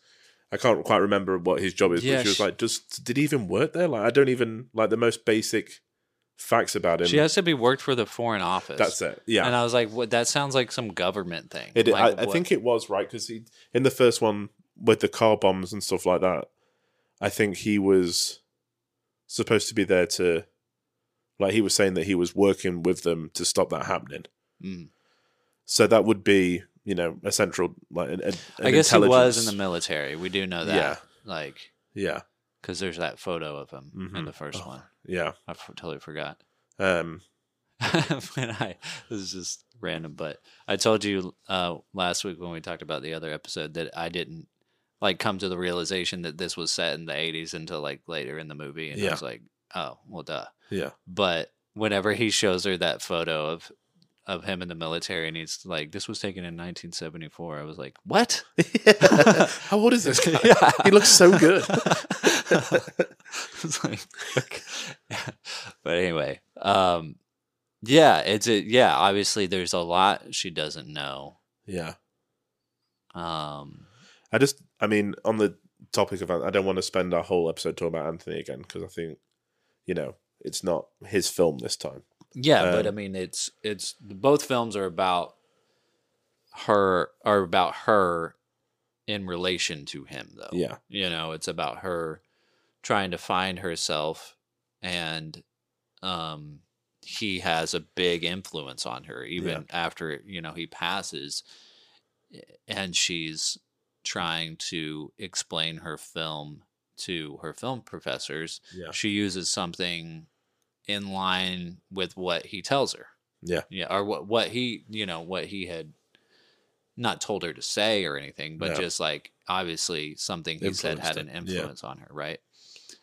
I can't quite remember what his job is, Yeah, but she was like, "Does did he even work there?" Like, I don't even like the most basic facts about him. she has to be worked for the foreign office That's it. Yeah, and i was like what that sounds like some government thing It, Like, I, I think it was right because he in the first one with the car bombs and stuff like that, I think he was supposed to be there to, like, he was saying that he was working with them to stop that happening. Mm. So that would be, you know, a central like. An, an I guess he was in the military. We do know that. Yeah. Like, Yeah, because there's that photo of him in Mhm. the first Oh. one. yeah. I f- totally forgot. (laughs) Um, when I this is just random, but I told you uh, last week when we talked about the other episode that I didn't like come to the realization that this was set in the 80s until like later in the movie and I was like, "Oh, well duh." Yeah. But whenever he shows her that photo of of him in the military and he's like, "This was taken in 1974." I was like, "What?" (laughs) How old is this (laughs) guy? Yeah. He looks so good. (laughs) Like, okay. but anyway, um, yeah, it's a yeah. Obviously, there's a lot she doesn't know. yeah. Um, I just, I mean, on the topic of, I don't want to spend our whole episode talking about Anthony again because I think, you know, it's not his film this time. Yeah, but I mean, it's it's both films are about her are about her in relation to him, though. Yeah. you know, it's about her trying to find herself, and um, he has a big influence on her, even after you know he passes, and she's trying to explain her film to her film professors. Yeah. She uses something in line with what he tells her. Yeah. Yeah, or what what he you know what he had not told her to say or anything, but No. just like obviously something he said had an her, yeah. influence on her, right?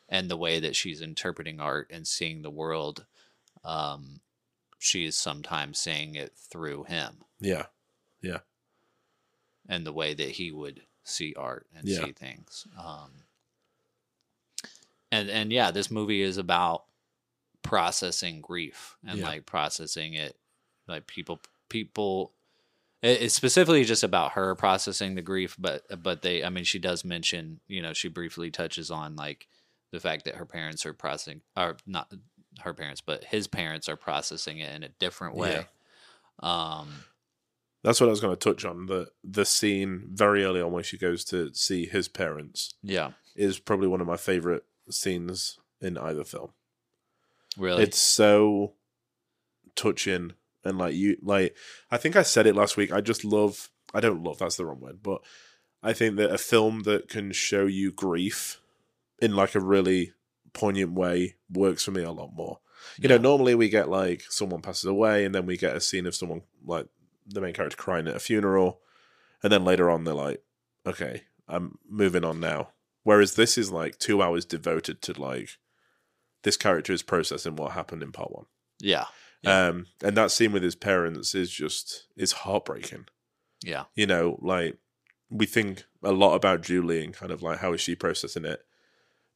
And the way that she's interpreting art and seeing the world, um, she is sometimes seeing it through him Yeah. Yeah. and the way that he would see art and Yeah. see things. Um, and and yeah, this movie is about processing grief and Yeah. like processing it, like people people. It's specifically just about her processing the grief, but but they, I mean, she does mention, you know, she briefly touches on like the fact that her parents are processing, or not her parents, but his parents are processing it in a different way. Um, That's what I was going to touch on. The the scene very early on when she goes to see his parents yeah, is probably one of my favorite scenes in either film. Really, It's so touching and like you like I think I said it last week. I just love I don't love that's the wrong word, but I think that a film that can show you grief in like a really poignant way works for me a lot more. You know, normally we get like someone passes away and then we get a scene of someone like the main character crying at a funeral and then later on they're like, Okay, I'm moving on now. Whereas this is like two hours devoted to like this character is processing what happened in part one. yeah, Yeah. Um, and that scene with his parents is just is heartbreaking. yeah, You know, like we think a lot about Julie and kind of like how is she processing it,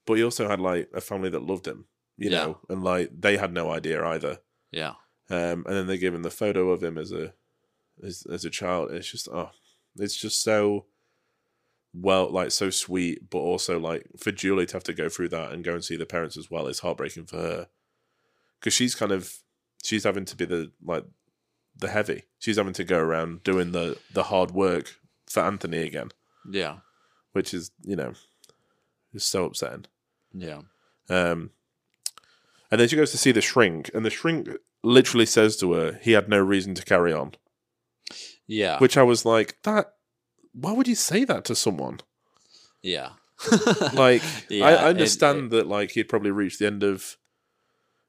but he also had like a family that loved him. You Yeah. know, and like they had no idea either. yeah. Um, and then they give him the photo of him as a as as a child. It's just oh, it's just so well, like so sweet, but also like for Julie to have to go through that and go and see the parents as well is heartbreaking for her because she's kind of she's having to be the like the heavy. She's having to go around doing the the hard work for Anthony again, Yeah. which is you know is so upsetting. Yeah. Um, and then she goes to see the shrink, and the shrink literally says to her, "He had no reason to carry on." Yeah. Which I was like, "That? Why would you say that to someone?" yeah. (laughs) Like, Yeah, I, I understand that, like, he'd probably reached the end of,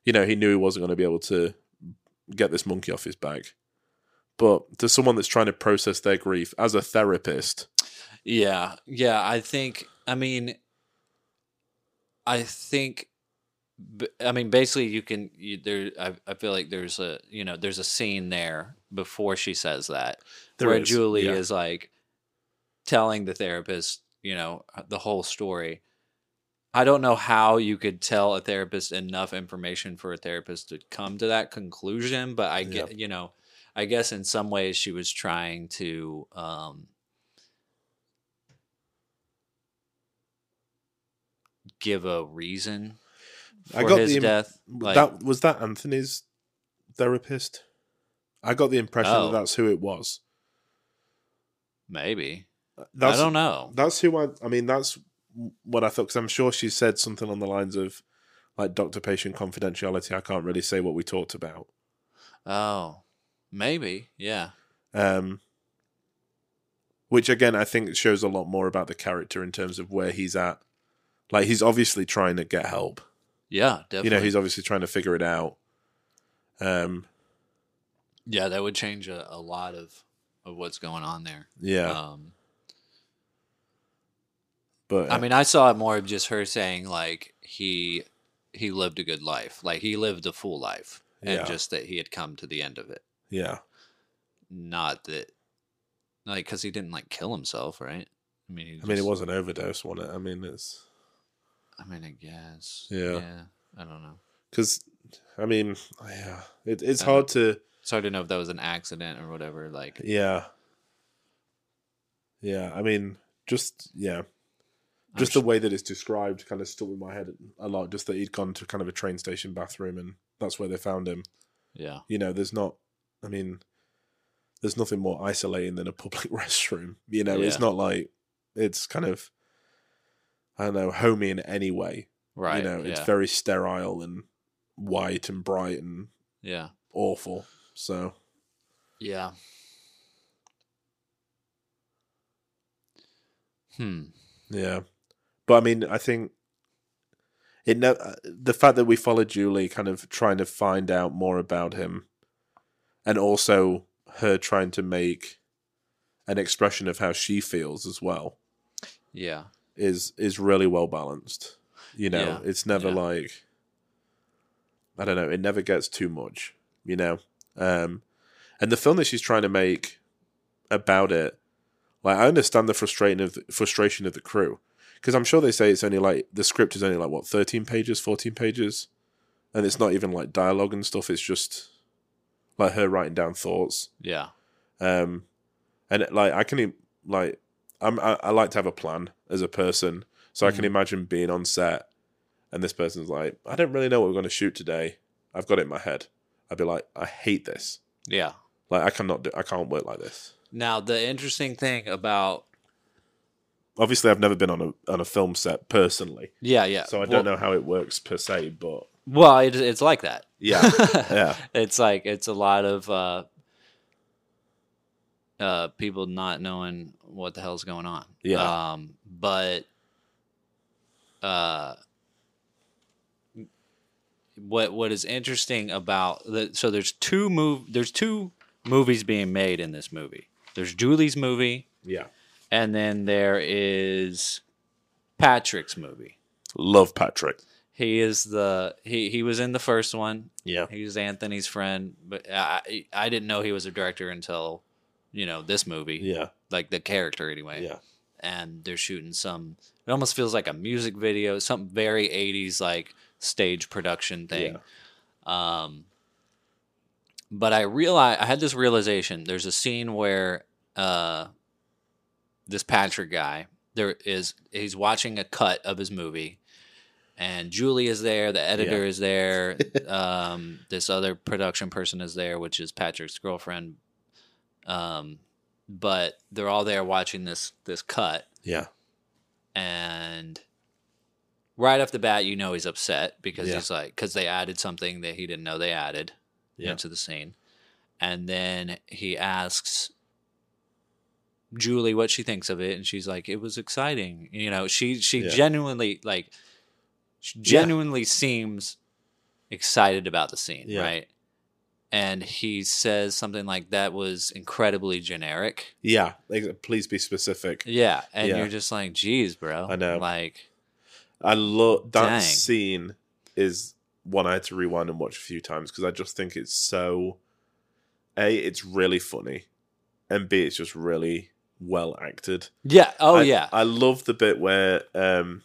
you know, he knew he wasn't going to be able to get this monkey off his back. But to someone that's trying to process their grief as a therapist, Yeah, yeah. I think. I mean, I think. I mean, basically, you can. You, there, I, I feel like there's a you know there's a scene there before she says that There where is, Julie yeah. is like telling the therapist, you know, the whole story. I don't know how you could tell a therapist enough information for a therapist to come to that conclusion, but I get, you know, I guess in some ways she was trying to um, give a reason for I got his the death. Like, that was that Anthony's therapist. I got the impression Oh. that that's who it was. maybe That's, I don't know. That's who I. I mean, that's what I thought because I'm sure she said something on the lines of like doctor patient confidentiality. I can't really say what we talked about. Oh, maybe. Yeah. Um, which again, I think shows a lot more about the character in terms of where he's at. Like he's obviously trying to get help. Yeah, definitely. You know, he's obviously trying to figure it out. Um, yeah, that would change a, a lot of of what's going on there. yeah, Um, But I mean, I saw it more of just her saying like he he lived a good life, like he lived a full life, and Yeah. just that he had come to the end of it. yeah, Not that, like, because he didn't like kill himself, right? I mean, he I mean, it was an overdose, wasn't it? I mean, it's I mean, I guess. Yeah. Yeah. I don't know. because, I mean, yeah, it, it's hard to, It's hard to know if that was an accident or whatever. Like, yeah, yeah. I mean, just yeah, just the way that it's described kind of stuck with my head a lot. Just that he'd gone to kind of a train station bathroom, and that's where they found him. yeah, You know, there's not. I mean, there's nothing more isolating than a public (laughs) restroom. You know, it's not like it's kind of. I don't know, homey in any way. right. you know, it's yeah. very sterile and white and bright and yeah, awful. So yeah. Hmm. yeah, but I mean, I think it. No, uh, the fact that we followed Julie, kind of trying to find out more about him, and also her trying to make an expression of how she feels as well, Yeah. is is really well balanced. You know, Yeah, it's never yeah. like I don't know, it never gets too much, you know. Um and the film that she's trying to make about it, like I understand the frustration of the, frustration of the crew because I'm sure they say it's only like the script is only like what 13 pages, 14 pages, and it's not even like dialogue and stuff. It's just like her writing down thoughts. Yeah. Um, and it- like I can like I'm I, I like to have a plan as a person, so I can Mhm. imagine being on set, and this person's like, I don't really know what we're going to shoot today. I've got it in my head. I'd be like, I hate this. Yeah. Like I cannot do. I can't work like this. Now the interesting thing about Obviously, I've never been on a on a film set personally, yeah yeah so I well, don't know how it works per se. But Well, it, it's like that. yeah, (laughs) yeah, it's like it's a lot of uh, uh, people not knowing what the hell's going on. Yeah. Um, but uh, what what is interesting about the so there's two move there's two movies being made in this movie. There's Julie's movie, yeah. And then there is Patrick's movie. Love Patrick. He is the he he was in the first one. Yeah, He was Anthony's friend, but I I didn't know he was a director until you know this movie, yeah, like the character anyway. yeah, And they're shooting some. It almost feels like a music video, something very '80s like stage production thing. Um, but I realized I had this realization. There's a scene where uh, this Patrick guy there is he's watching a cut of his movie, and Julie is there, the editor Yeah. is there, (laughs) um, this other production person is there, which is Patrick's girlfriend. Um, but they're all there watching this this cut, yeah, and right off the bat, you know he's upset because Yeah. he's like because they added something that he didn't know they added Yeah. into the scene, and then he asks Julie what she thinks of it, and she's like, "It was exciting." You know, she she Yeah. genuinely like she genuinely seems excited about the scene, Yeah. right? And he says something like that was incredibly generic. yeah. Like, please be specific. Yeah, and Yeah. you're just like, "Geez, bro." I know. Like, I love that Dang. scene. Is one I had to rewind and watch a few times because I just think it's so. A, it's really funny, and B, it's just really well acted. yeah, oh I, yeah, I love the bit where um,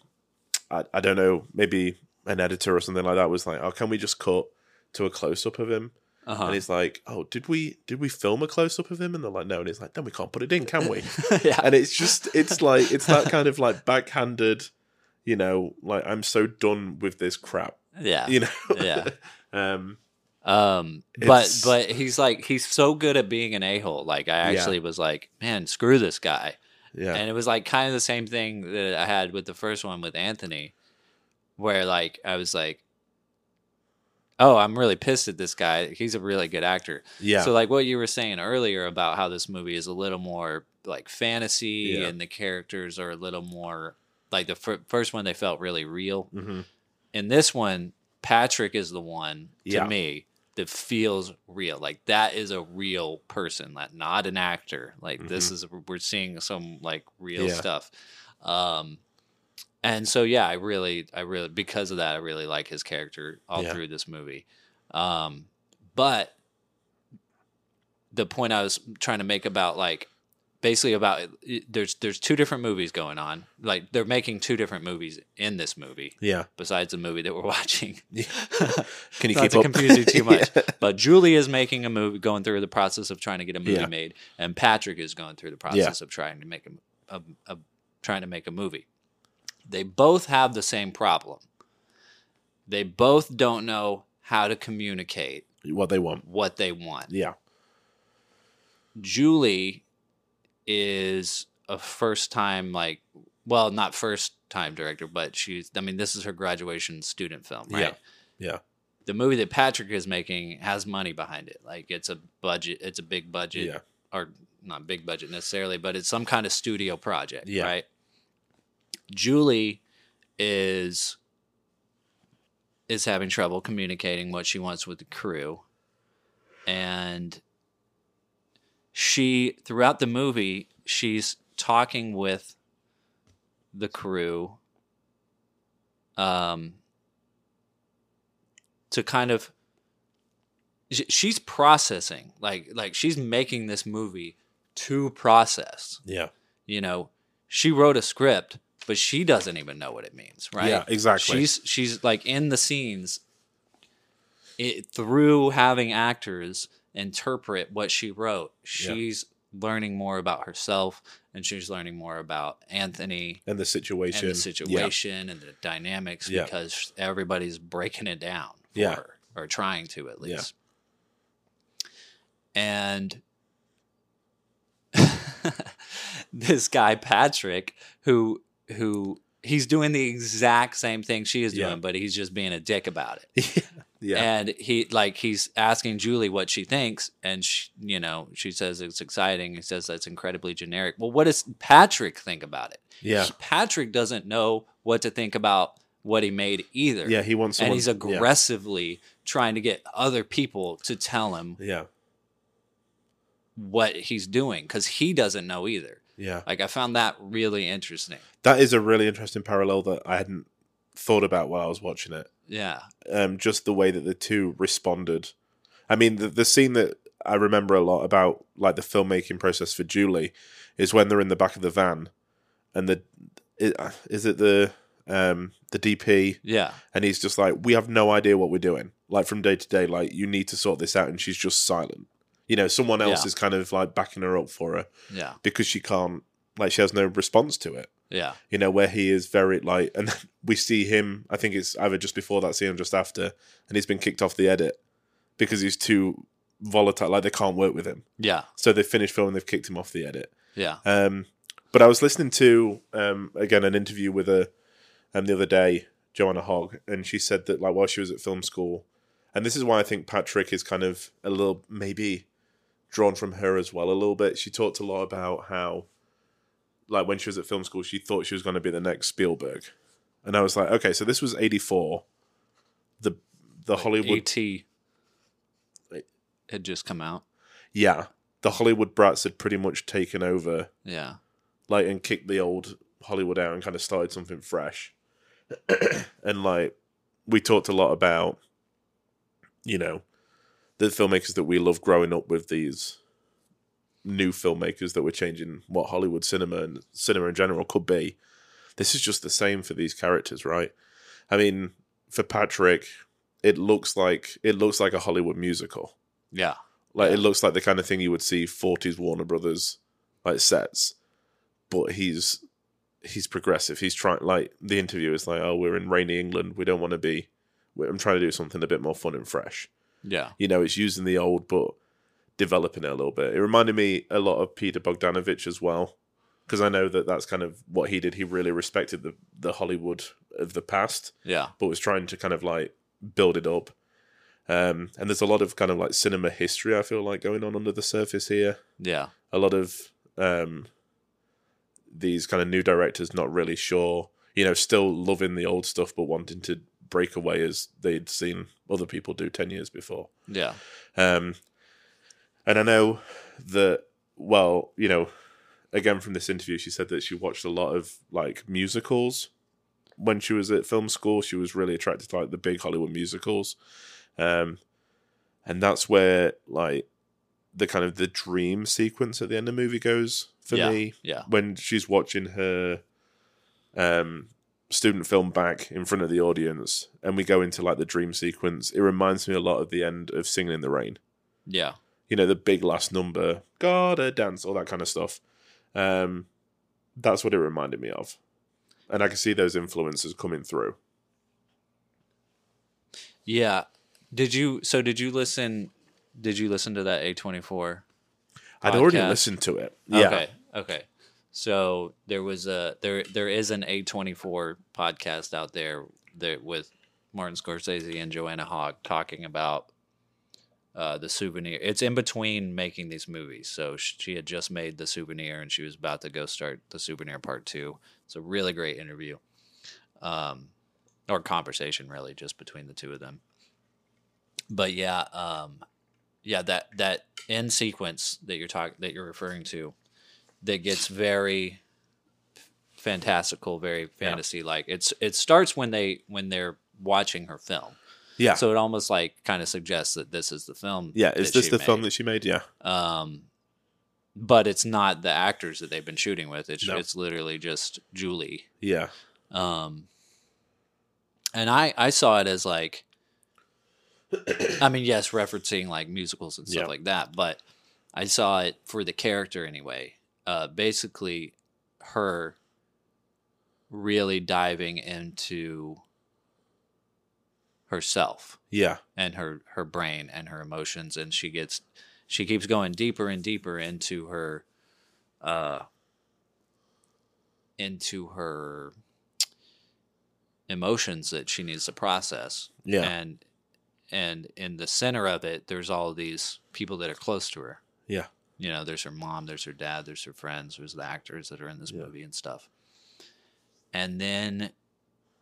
I I don't know, maybe an editor or something like that was like, "Oh, can we just cut to a close up of him?" uh-huh. And he's like, "Oh, did we did we film a close up of him?" And they're like, "No," and he's like, "Then we can't put it in, can we?" (laughs) yeah, and it's just it's like it's that kind of like backhanded, you know, like I'm so done with this crap, yeah, you know. Yeah. (laughs) um. Um, but It's- but he's like he's so good at being an a hole. Like I Yeah. actually was like, man, screw this guy. Yeah. And it was like kind of the same thing that I had with the first one with Anthony, where like I was like, oh, I'm really pissed at this guy. He's a really good actor. yeah. So like what you were saying earlier about how this movie is a little more like fantasy Yeah. and the characters are a little more like the fir- first one they felt really real. hmm In this one, Patrick is the one to Yeah. me that feels real. Like that is a real person, like not an actor. Like this is we're seeing some like real Mm-hmm. Yeah. stuff. Um and so yeah, I really, I really because of that, I really like his character all Yeah. through this movie. Um, but the point I was trying to make about like basically about there's there's two different movies going on. Like they're making two different movies in this movie Yeah. besides the movie that we're (laughs) watching. (laughs) Can you Not keep to up? confuse you too (laughs) much. Yeah. But Julie is making a movie, going through the process of trying to get a movie Yeah. made, and Patrick is going through the process of trying to make a, a, a trying to make a movie. They both have the same problem. They both don't know how to communicate What they want. what they want. Yeah. Julie is a first time like well, not first time director, but she's I mean this is her graduation student film, right? Yeah. Yeah. The movie that Patrick is making has money behind it. Like it's a budget, it's a big budget Yeah. or not big budget necessarily, but it's some kind of studio project, Yeah. right? Julie is is having trouble communicating what she wants with the crew. And she throughout the movie, she's talking with the crew um to kind of she's processing like like she's making this movie to process Yeah. you know she wrote a script but she doesn't even know what it means right Yeah, exactly. she's she's like in the scenes it, through having actors interpret what she wrote Yeah. she's learning more about herself and she's learning more about anthony And the situation. and the situation and the dynamics Yeah. because everybody's breaking it down for Yeah. her or trying to at Yeah. least. And (laughs) this guy Patrick who who he's doing the exact same thing she is doing Yeah. but he's just being a dick about it. (laughs) Yeah. Yeah. And he like he's asking Julie what she thinks, and she, you know she says it's exciting. He says that's incredibly generic. Well, what does Patrick think about it? Yeah. He- Patrick doesn't know what to think about what he made either. Yeah, he wants and someone- he's yeah. aggressively trying to get other people to tell him Yeah. what he's doing because he doesn't know either. Yeah. Like I found that really interesting. That is a really interesting parallel that I hadn't thought about while I was watching it. Yeah, Um, just the way that the two responded. I mean, the the scene that I remember a lot about, like the filmmaking process for Julie, is when they're in the back of the van, and the it, is it the um the DP yeah, and he's just like, we have no idea what we're doing. Like from day to day, like you need to sort this out, and she's just silent. You know, someone else Yeah. is kind of like backing her up for her yeah, because she can't, like, she has no response to it. Yeah, You know, where he is very like, and then (laughs) we see him. I think it's either just before that scene or just after, and he's been kicked off the edit because he's too volatile. Like they can't work with him. yeah, So they finished filming, they've kicked him off the edit. yeah, Um, but I was listening to um, again an interview with her um, the other day, Joanna Hogg, and she said that like while she was at film school, and this is why I think Patrick is kind of a little maybe drawn from her as well a little bit. She talked a lot about how like when she was at film school, she thought she was going to be the next Spielberg, and I was like, okay, so this was eighty four. The the Hollywood ET had just come out. yeah the Hollywood brats had pretty much taken over Yeah, like and kicked the old Hollywood out and kind of started something fresh. (clears throat) and like we talked a lot about, you know, the filmmakers that we love growing up with these new filmmakers that were changing what Hollywood cinema and cinema in general could be. This is just the same for these characters, right? I mean, for Patrick, it looks like it looks like a Hollywood musical. yeah, Like it looks like the kind of thing you would see 40s Warner Brothers like sets. But he's he's progressive. He's trying like the interview is like, "Oh, we're in rainy England. We don't want to be I'm trying to do something a bit more fun and fresh." yeah, You know, it's using the old but developing it a little bit. It reminded me a lot of Peter Bogdanovich as well. Because I know that that's kind of what he did. He really respected the, the Hollywood of the past yeah, but was trying to kind of like build it up. Um, and there's a lot of kind of like cinema history I feel like going on under the surface here. yeah, A lot of um, these kind of new directors not really sure, you know, still loving the old stuff but wanting to break away as they'd seen other people do ten years before. yeah, Um, and I know that, well, you know, again from this interview, she said that she watched a lot of like musicals when she was at film school, she was really attracted to like the big Hollywood musicals, um, and that's where like the kind of the dream sequence at the end of the movie goes for Yeah, me. yeah. when she's watching her um, student film back in front of the audience, and we go into like the dream sequence. It reminds me a lot of the end of Singing in the Rain. Yeah. You know, the big last number, gotta dance, all that kind of stuff. Um, that's what it reminded me of, and I can see those influences coming through. Yeah. Did you so did you listen did you listen to that A24? I'd already listened to it. Yeah, Okay. Okay. So there was a there there is an A24 podcast out there that with Martin Scorsese and Joanna Hogg talking about uh, the souvenir. It's in between making these movies. So she had just made the souvenir and she was about to go start the souvenir part two. It's a really great interview. Um, or conversation really just between the two of them. But yeah, um, yeah, that that end sequence that you're talking that you're referring to that gets very fantastical, very fantasy like. It's it starts when they when they're watching her film. Yeah, So it almost like kind of suggests that this is the film. yeah. Is this the film that she made? Yeah, Um, but it's not the actors that they've been shooting with. It's No. it's literally just Julie. yeah, Um, and I I saw it as like, I mean, yes, referencing like musicals and stuff Yeah. like that, but I saw it for the character anyway. Uh, basically, her really diving into herself yeah, and her her brain and her emotions and she gets she keeps going deeper and deeper into her uh into her emotions that she needs to process. Yeah. and and in the center of it there's all these people that are close to her. Yeah, you know there's her mom there's her dad there's her friends there's the actors that are in this Yeah. movie and stuff. And then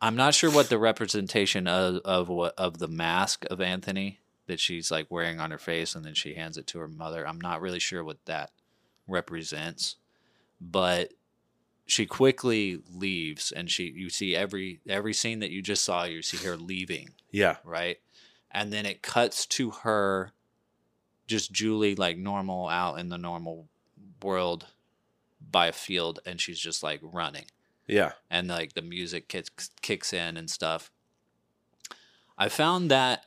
i'm not sure what the representation of of what of the mask of anthony that she's like wearing on her face and then she hands it to her mother i'm not really sure what that represents. But she quickly leaves and she you see every every scene that you just saw you see her leaving. Yeah, right? And then it cuts to her, just Julie, like normal out in the normal world by a field, and she's just like running, yeah, and like the music kicks kicks in and stuff. I found that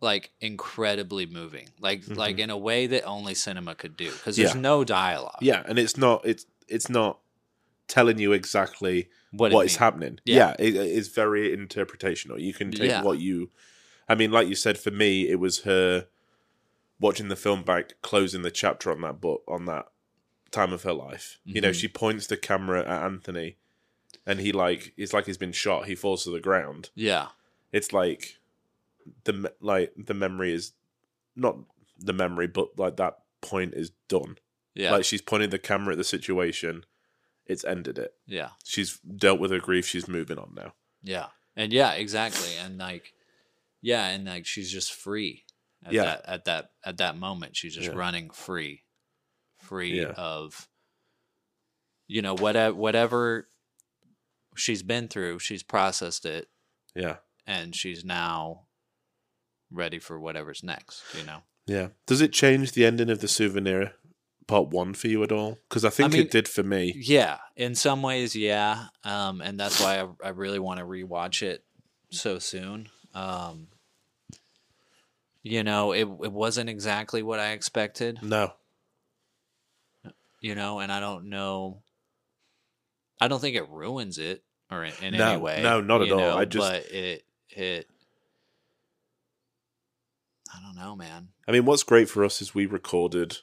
like incredibly moving, like like in a way that only cinema could do, because there's Mm-hmm. Yeah. no dialogue. yeah. And it's not it's it's not telling you exactly What what is happening. Yeah. Yeah, it, it's very interpretational. You can take Yeah. what you. I mean, like you said, for me, it was her watching the film back, closing the chapter on that book on that time of her life. You know, Mhm. she points the camera at Anthony, and he like it's like he's been shot. He falls to the ground. Yeah, It's like the like the memory is not the memory, but like that point is done. yeah, Like she's pointing the camera at the situation. It's ended it. yeah. She's dealt with her grief. She's moving on now. Yeah. And yeah, exactly. And like yeah, and like she's just free at Yeah. that at that at that moment. She's just Yeah. running free. Free Yeah. of you know, whatever whatever she's been through, she's processed it Yeah. and she's now ready for whatever's next, you know. Yeah. Does it change the ending of the souvenir part one for you at all? Because I think mean- it did for me. Yeah, in some ways, yeah, um, and that's why I, I really want to rewatch it so soon. Um, you know, it it wasn't exactly what I expected. No. You know, and I don't know. I don't think it ruins it or in, in No, any way. no, not at all. know, I just- but it it. I don't know, man. I mean, what's great for us is we recorded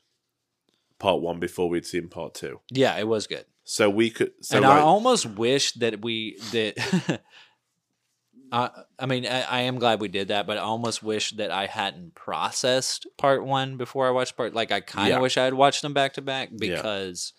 part one before we'd seen part two. Yeah, it was good. So we could. So and like, I almost wish that we that. (laughs) I I mean, I, I am glad we did that, but I almost wish that I hadn't processed part one before I watched part. Like, I kind of Yeah. wish I had watched them back to back Yeah. because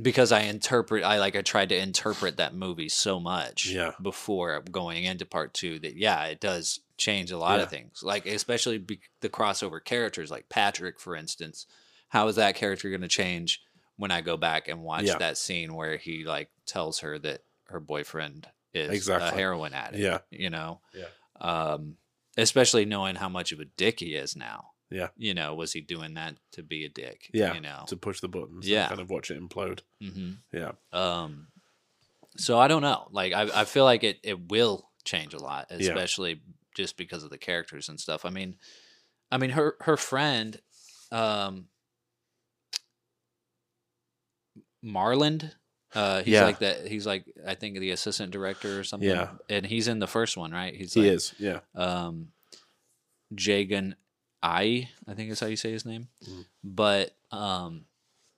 because I interpret. I like I tried to interpret that movie so much Yeah. before going into part two that yeah, it does change a lot of things. Like especially be, the crossover characters, like Patrick, for instance. How is that character going to change when I go back and watch Yeah. that scene where he like tells her that her boyfriend is Exactly. a heroin addict. Yeah. You know? Yeah. Um, especially knowing how much of a dick he is now. Yeah. You know, was he doing that to be a dick? Yeah. You know? To push the buttons. Yeah. And kind of watch it implode. hmm Yeah. Um, so I don't know. Like I, I feel like it, it will change a lot, Yeah. especially just because of the characters and stuff. I mean, I mean her her friend, um, Marland. Uh, he's Yeah. like that. He's like I think the assistant director or something. Yeah. and he's in the first one, right? He's He like, is. Yeah. um, Jaygann I, I think is how you say his name. Mm. But um,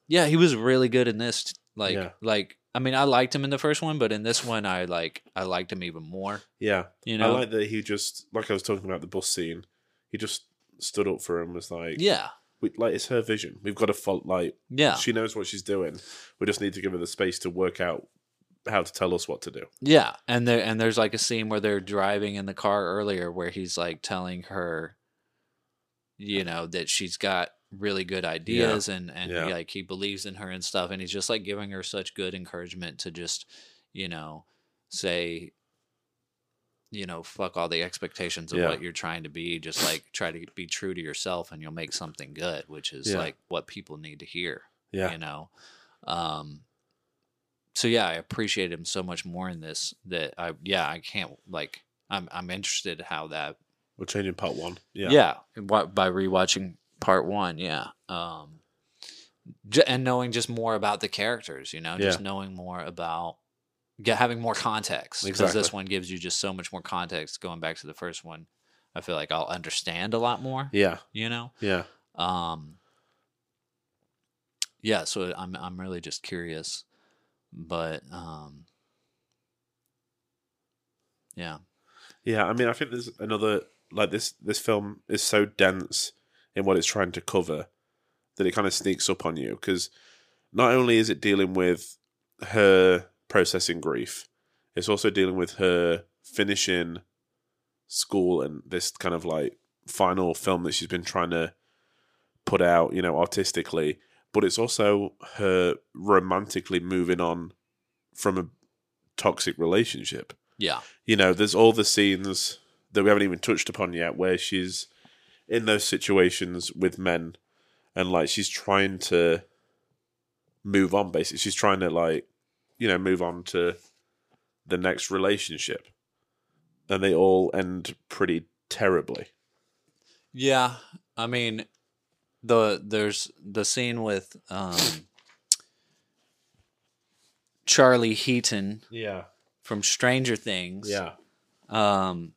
yeah, he was really good in this. Like, Yeah. like I mean, I liked him in the first one, but in this one, I like I liked him even more. Yeah. You know, I like that he just, like I was talking about the bus scene, he just stood up for him, was like, yeah, we, like it's her vision. We've got to follow, like, yeah, she knows what she's doing. We just need to give her the space to work out how to tell us what to do. yeah. And there and there's like a scene where they're driving in the car earlier, where he's like telling her, you know, that she's got really good ideas and and Yeah. like he believes in her and stuff and he's just like giving her such good encouragement to just you know say you know fuck all the expectations of Yeah. what you're trying to be just like try to be true to yourself and you'll make something good which is Yeah. like what people need to hear Yeah. you know um so yeah i appreciate him so much more in this that i yeah i can't like i'm i'm interested how that We're changing part one. Yeah. yeah, by rewatching part one, yeah. Um, and knowing just more about the characters, you know, just Yeah. knowing more about get having more context because Exactly. this one gives you just so much more context. Going back to the first one, I feel like I'll understand a lot more. Yeah. You know, Yeah. um, yeah. So I'm I'm really just curious, but um, yeah, Yeah, I mean, I think there's another like this. This film is so dense in what it's trying to cover that it kind of sneaks up on you because not only is it dealing with her processing grief, it's also dealing with her finishing school and this kind of like final film that she's been trying to put out, you know, artistically. But it's also her romantically moving on from a toxic relationship yeah, you know, there's all the scenes that we haven't even touched upon yet where she's in those situations with men and like she's trying to move on basically. She's trying to like, you know, move on to the next relationship. And they all end pretty terribly. yeah. I mean, the there's the scene with um, Charlie Heaton Yeah. from Stranger Things. Yeah. Um,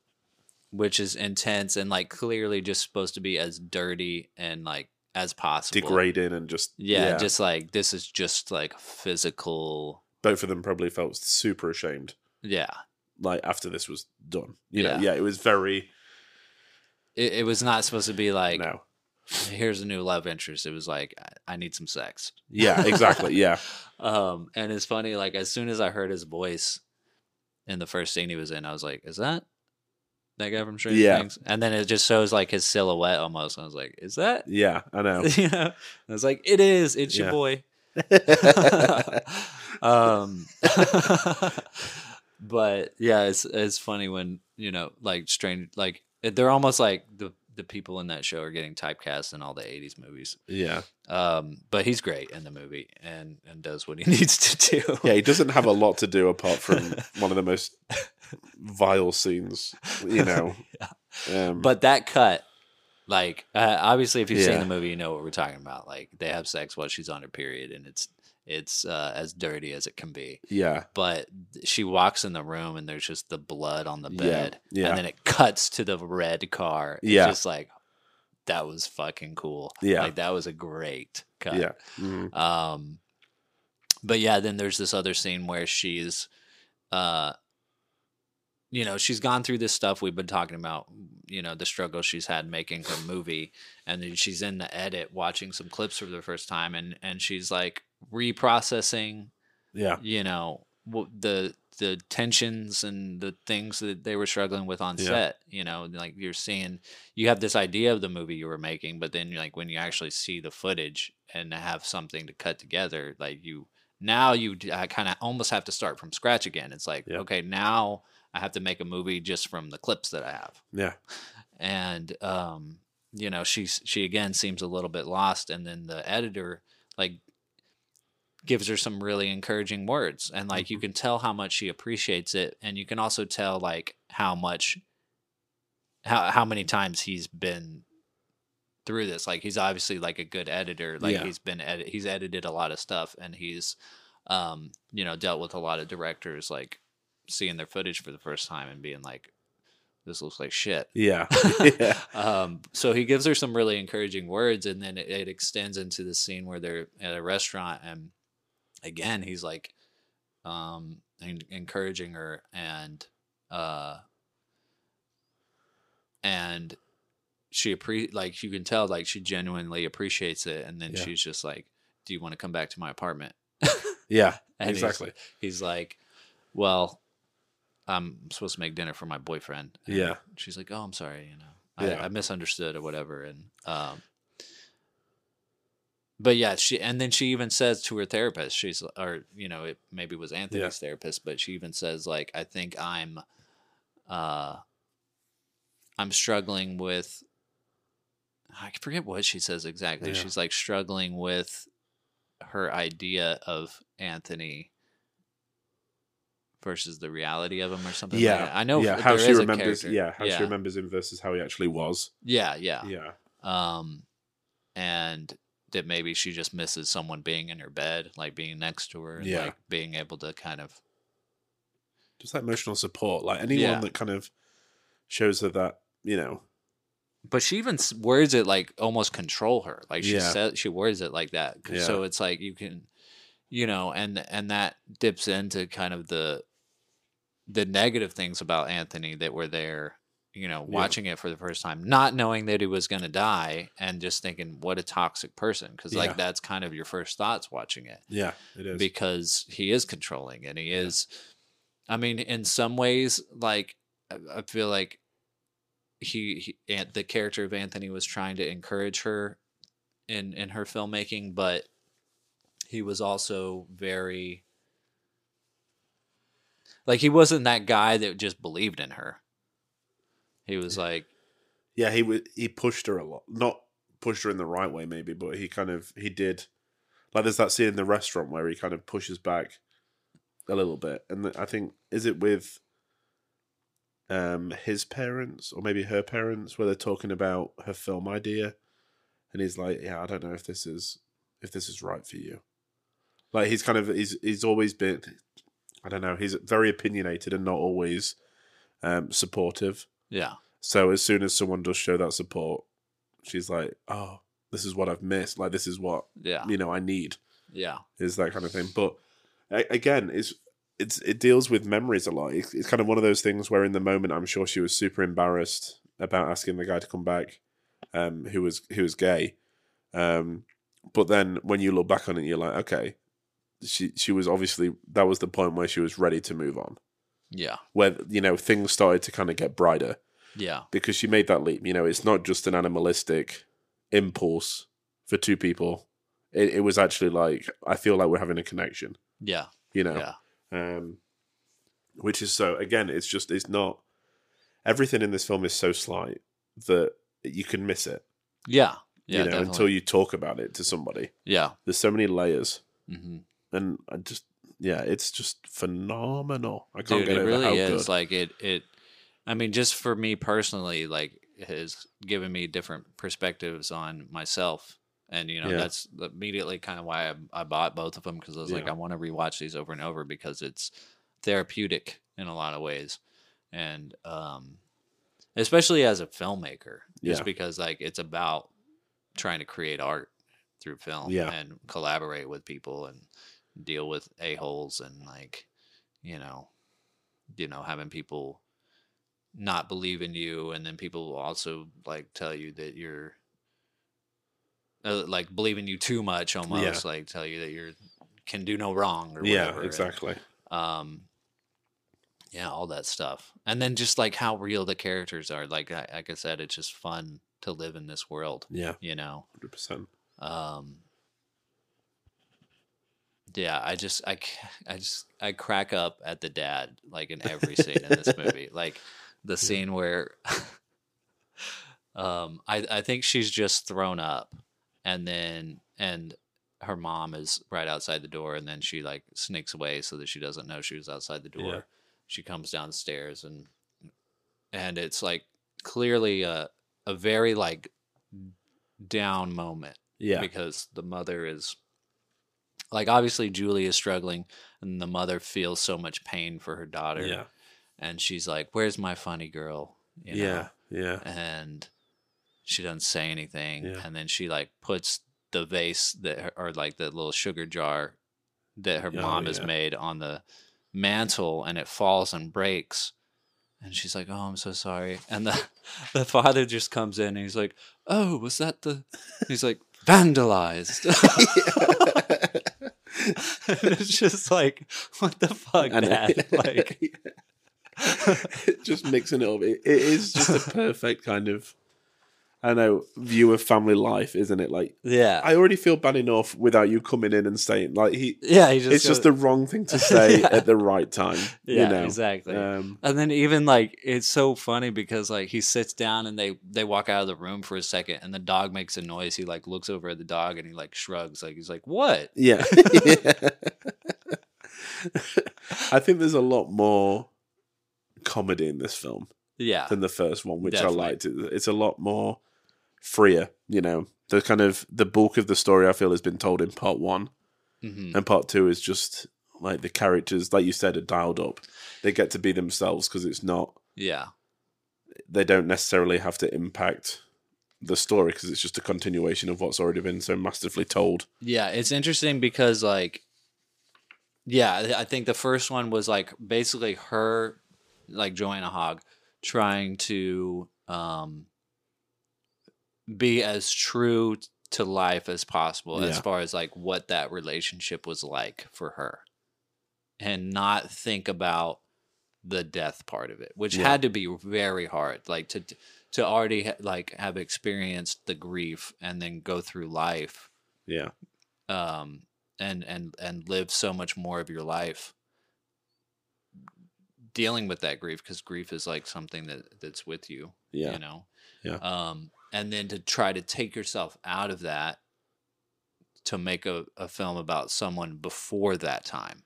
which is intense and like clearly just supposed to be as dirty and like as possible. Degrading and just Yeah, just like this is just like physical. both of them probably felt super ashamed Yeah. like after this was done. You know, Yeah. yeah, it was very It, it was not supposed to be like, no. here's a new love interest. It was like, I, I need some sex. Yeah, exactly. Yeah. (laughs) Um, and it's funny, like as soon as I heard his voice in the first scene he was in, I was like, is that that guy from Stranger Yeah. Things? And then it just shows like his silhouette almost. And I was like, is that? Yeah, I know. (laughs) you know, I was like, it is. It's your Yeah. boy. (laughs) um, (laughs) but yeah, it's it's funny when you know, like strange, like they're almost like the the people in that show are getting typecast in all the '80s movies. yeah. Um, but he's great in the movie and and does what he (laughs) needs to do. Yeah, he doesn't have a lot to do apart from (laughs) one of the most vile scenes, you know. (laughs) Um, But that cut, like, uh, obviously, if you've seen the movie, you know what we're talking about. Like, they have sex while she's on her period, and it's it's uh, as dirty as it can be. yeah, But she walks in the room, and there's just the blood on the bed, yeah. and then it cuts to the red car. It's Yeah. just like that was fucking cool. Yeah. like that was a great cut. yeah, mhm, Um, but yeah, then there's this other scene where she's, uh, you know, she's gone through this stuff we've been talking about, you know, the struggle she's had making her movie, and then she's in the edit watching some clips for the first time, and and she's like reprocessing, yeah, you know, the the tensions and the things that they were struggling with on Yeah. set. You know, like you're seeing, you have this idea of the movie you were making, but then like when you actually see the footage and have something to cut together, like you now you kind of almost have to start from scratch again. It's like Yeah. okay, now I have to make a movie just from the clips that I have Yeah. (laughs) and um, you know she's she again seems a little bit lost and then the editor like gives her some really encouraging words and like you can tell how much she appreciates it and you can also tell like how much how how many times he's been through this like he's obviously like a good editor like Yeah. he's been edit he's edited a lot of stuff and he's um you know dealt with a lot of directors like seeing their footage for the first time and being like this looks like shit Yeah. (laughs) (laughs) yeah. um, so he gives her some really encouraging words, and then it, it extends into the scene where they're at a restaurant, and again he's like, um, en- encouraging her, and uh, and she appre- like you can tell like she genuinely appreciates it, and then Yeah. she's just like, "Do you want to come back to my apartment?" (laughs) Yeah. And he's- exactly. He's like, "Well." I'm supposed to make dinner for my boyfriend. And Yeah. She's like, "Oh, I'm sorry, you know, I, Yeah. I misunderstood or whatever." And um, but yeah, she and then she even says to her therapist, she's or you know, it maybe was Anthony's therapist, but she even says like, "I think I'm, uh, I'm struggling with." I forget what she says exactly. Yeah. She's like struggling with her idea of Anthony versus the reality of him or something. like Yeah. that. I know. Yeah. there How she is remembers. Yeah. How yeah. she remembers him versus how he actually was. Yeah, yeah. Yeah. Um, and that maybe she just misses someone being in her bed, like being next to her, and Yeah. like being able to kind of Just that emotional support. Like anyone Yeah. that kind of shows her that, you know, but she even words it like almost control her like she Yeah. says she words it like that 'Cause- so it's like you can you know and and that dips into kind of the the negative things about anthony that were there you know Yeah. watching it for the first time not knowing that he was going to die and just thinking what a toxic person because Yeah. like that's kind of your first thoughts watching it yeah, it is. because he is controlling and he is i mean in some ways like i feel like he, he the character of anthony was trying to encourage her in in her filmmaking but he was also very like he wasn't that guy that just believed in her he was like yeah, he would. He pushed her a lot. Not pushed her in the right way, maybe, but he kind of he did. Like there's that scene in the restaurant where he kind of pushes back a little bit, and I think is it with um his parents or maybe her parents where they're talking about her film idea, and he's like, "Yeah, I don't know if this is if this is right for you." Like he's kind of he's he's always been, I don't know, he's very opinionated and not always um supportive. Yeah So as soon as someone does show that support, she's like, "Oh, this is what I've missed. Like this is what yeah you know I need." yeah Is that kind of thing. But again, it's it's it deals with memories a lot. It's, it's kind of one of those things where in the moment, I'm sure she was super embarrassed about asking the guy to come back, um, who was who was gay. Um, but then when you look back on it, you're like, okay, she she was obviously that was the point where she was ready to move on, yeah where you know things started to kind of get brighter yeah because she made that leap. You know, it's not just an animalistic impulse for two people. It, it was actually like I feel like we're having a connection. yeah You know, yeah um, which is so again, it's just it's not everything in this film is so slight that you can miss it. yeah yeah you know, until you talk about it to somebody. yeah There's so many layers, hmm and I just yeah, it's just phenomenal. I can't dude get it over really how is good. like it it i mean just for me personally like it has given me different perspectives on myself and you know Yeah. that's immediately kind of why I, I bought both of them because i was like Yeah. i want to rewatch these over and over because it's therapeutic in a lot of ways and um especially as a filmmaker just because like it's about trying to create art through film Yeah. and collaborate with people and deal with a-holes and like you know you know having people not believe in you and then people will also like tell you that you're uh, like believing you too much almost like tell you that you're can do no wrong or yeah, whatever and, exactly. um yeah, all that stuff, and then just like how real the characters are. Like I, like I said, it's just fun to live in this world. Yeah, You know. hundred percent. Um, yeah, I just I, (laughs) I just I crack up at the dad like in every scene in this (laughs) movie. Like the scene where (laughs) um I I think she's just thrown up and then and her mom is right outside the door and then she like sneaks away so that she doesn't know she was outside the door. Yeah. She comes downstairs and and it's like clearly a a very like down moment Yeah, because the mother is like obviously Julie is struggling and the mother feels so much pain for her daughter yeah, and she's like where's my funny girl you know? yeah, yeah, and she doesn't say anything Yeah. and then she like puts the vase that her, or like the little sugar jar that her Oh, mom has yeah. made on the mantle and it falls and breaks and she's like oh i'm so sorry and the (laughs) the father just comes in and he's like oh was that the he's like vandalized (laughs) (laughs) and (laughs) it's just like what the fuck dad (laughs) like (laughs) just mixing it up. It, it is just a perfect kind of, I know, view of family life, isn't it? Like, yeah I already feel bad enough without you coming in and saying like he. yeah he just it's just the wrong thing to (laughs) say Yeah. at the right time. Yeah, you know? exactly. Um, And then even like it's so funny because like he sits down and they they walk out of the room for a second and the dog makes a noise. He like looks over at the dog and he like shrugs like he's like what? yeah. Yeah. (laughs) (laughs) I think there's a lot more comedy in this film Yeah. than the first one, which Definitely. I liked. It's a lot more freer, you know. The kind of the bulk of the story I feel has been told in part one, hmm and part two is just like the characters, like you said, are dialed up. They get to be themselves because it's not. Yeah. They don't necessarily have to impact the story because it's just a continuation of what's already been so masterfully told. Yeah, it's interesting because like yeah, I- I think the first one was like basically her like Joanna Hogg trying to um be as true to life as possible as far as like what that relationship was like for her and not think about the death part of it which Yeah. had to be very hard like to to already ha- like have experienced the grief and then go through life Yeah, um and and and live so much more of your life dealing with that grief because grief is like something that that's with you yeah, you know Yeah. um and then to try to take yourself out of that to make a, a film about someone before that time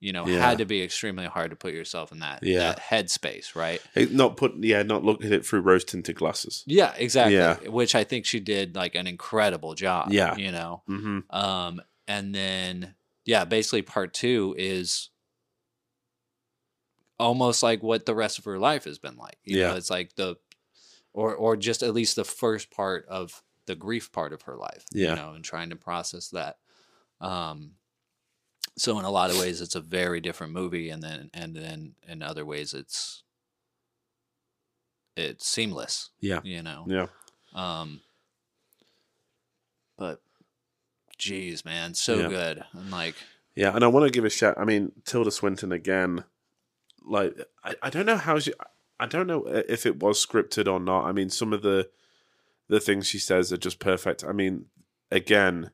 you know Yeah. had to be extremely hard to put yourself in that Yeah. that headspace right It- not put. Yeah, not look at it through rose tinted glasses. yeah exactly Yeah. which i think she did like an incredible job Yeah. you know hmm Um, and then yeah, basically part two is almost like what the rest of her life has been like. You Yeah. know, it's like the or or just at least the first part of the grief part of her life. Yeah. You know, and trying to process that. Um so in a lot of ways it's a very different movie and then and then in other ways it's it's seamless. Yeah. You know. Yeah. Um, but, geez, man, so Yeah. good. I'm like, Yeah, and I want to give a shout. I mean, Tilda Swinton again. Like, I, I don't know how she. I don't know if it was scripted or not. I mean, some of the the things she says are just perfect. I mean, again,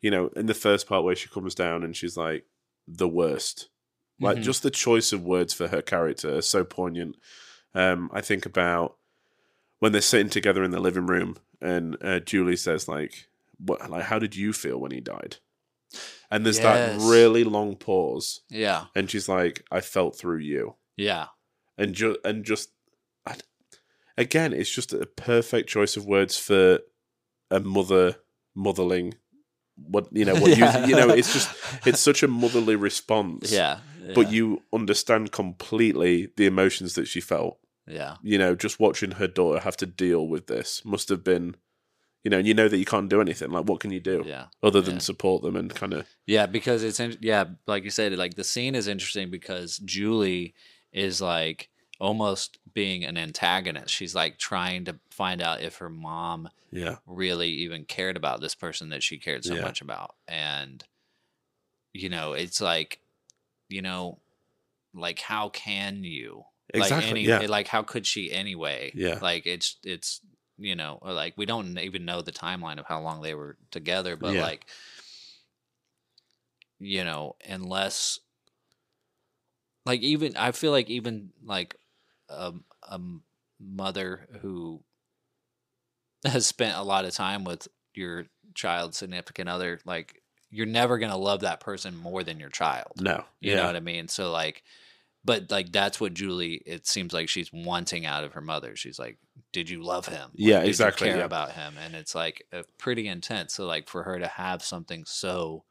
you know, in the first part where she comes down and she's like the worst. Like Mhm. just the choice of words for her character is so poignant. Um, I think about when they're sitting together in the living room and uh, Julie says like, "What? Like, how did you feel when he died?" And there's Yes. that really long pause, yeah, and she's like, "I felt through you," yeah, and just and just I, again, it's just a perfect choice of words for a mother motherling. What you know, what Yeah. you you know, it's just (laughs) it's such a motherly response. yeah, But you understand completely the emotions that she felt. yeah, You know, just watching her daughter have to deal with this must have been, you know, and you know that you can't do anything. Like, what can you do yeah, other than yeah. support them and kind of, yeah, because it's, in, yeah, like you said, like the scene is interesting because Julie is like almost being an antagonist. She's like trying to find out if her mom yeah, really even cared about this person that she cared so Yeah. much about and you know it's like you know like how can you Exactly, like any yeah. like how could she anyway Yeah. like it's it's you know like we don't even know the timeline of how long they were together but Yeah. like you know unless like even i feel like even like um, a, a mother who (laughs) has spent a lot of time with your child significant other like you're never going to love that person more than your child No. you yeah. know what I mean? So like, but like that's what Julie. It seems like she's wanting out of her mother. She's like, "Did you love him? Like, Yeah, exactly, care yeah. about him?" And it's like pretty intense. So like for her to have something so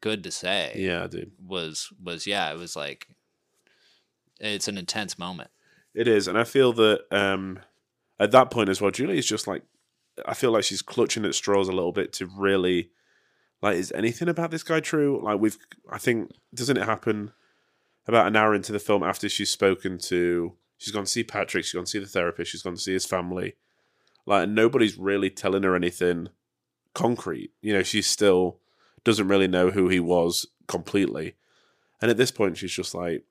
good to say, Yeah, dude. was was yeah, it was like it's an intense moment. It is, and I feel that um, at that point as well, Julie is just like, I feel like she's clutching at straws a little bit to really, like, is anything about this guy true? Like, we've, I think, doesn't it happen about an hour into the film after she's spoken to, she's gone to see Patrick, she's gone to see the therapist, she's gone to see his family, like, and nobody's really telling her anything concrete. You know, she's still doesn't really know who he was completely, and at this point, she's just like,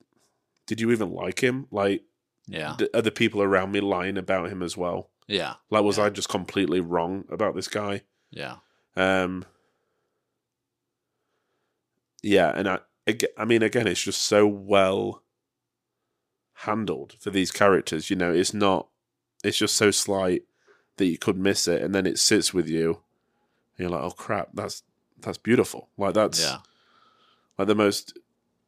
did you even like him? Like, Yeah, d- are the people around me lying about him as well? yeah, Like, was Yeah. I just completely wrong about this guy? yeah, Um, yeah, and I, I mean, again, it's just so well handled for these characters. You know, it's not, it's just so slight that you could miss it, and then it sits with you. And you're like, oh crap, that's that's beautiful. Like that's yeah, like the most.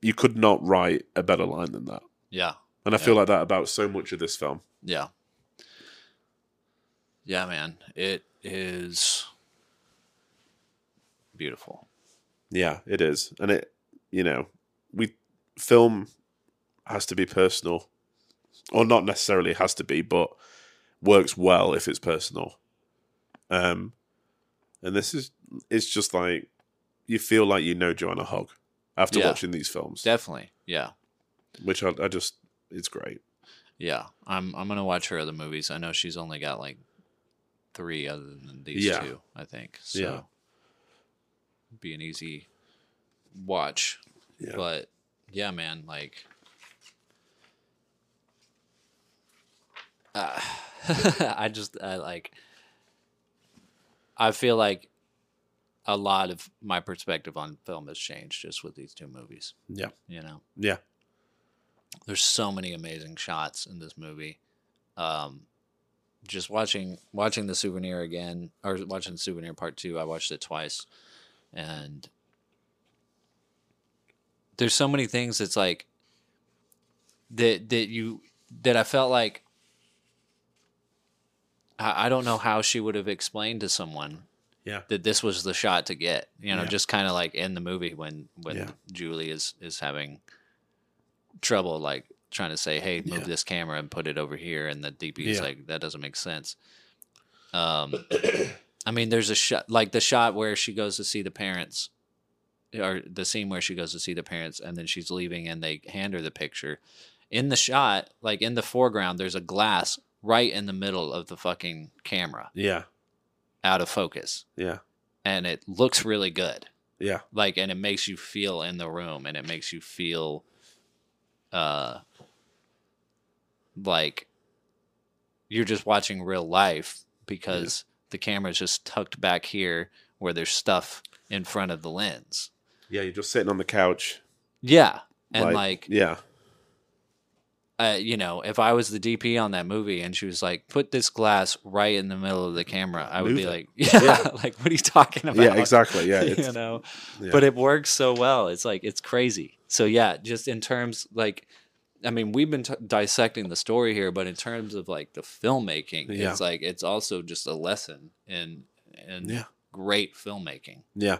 You could not write a better line than that, yeah, and I feel like that about so much of this film. yeah, yeah, man. It is beautiful. Yeah, it is. And it, you know, we film has to be personal, or not necessarily has to be, but works well if it's personal. Um, and this is, it's just like you feel like you know Joanna Hogg after Yeah. watching these films, Definitely, yeah. which I, I just, it's great. Yeah, I'm I'm gonna watch her other movies. I know she's only got like three other than these Yeah. two. I think. So Yeah. be an easy watch. Yeah. But yeah, man, like uh, (sighs) I just I like I feel like a lot of my perspective on film has changed just with these two movies. Yeah. You know Yeah. there's so many amazing shots in this movie. Um, just watching watching the souvenir again, or watching the souvenir part two. I watched it twice, and there's so many things that's like that that you that I felt like I, I don't know how she would have explained to someone Yeah. that this was the shot to get. You know, Yeah. just kind of like in the movie when when Yeah. Julie is is having trouble like trying to say, "Hey, move this camera and put it over here," and the DP is like, "That doesn't make sense." Um, (clears throat) I mean, there's a shot like the shot where she goes to see the parents, or the scene where she goes to see the parents, and then she's leaving, and they hand her the picture. In the shot, like in the foreground, there's a glass right in the middle of the fucking camera, Yeah. Out of focus, Yeah. and it looks really good Yeah. like and it makes you feel in the room and it makes you feel uh like you're just watching real life because the camera's just tucked back here where there's stuff in front of the lens. Yeah. You're just sitting on the couch. Yeah. And like, yeah. Uh, you know, if I was the DP on that movie and she was like, "Put this glass right in the middle of the camera," I would Move be it. like, "Yeah, (laughs) like what are you talking about?" Yeah. Exactly. Yeah. (laughs) you know, yeah. but it works so well. It's like it's crazy. So yeah, just in terms like, I mean, we've been t- dissecting the story here, but in terms of like the filmmaking, Yeah. it's like it's also just a lesson in in Yeah. great filmmaking. yeah.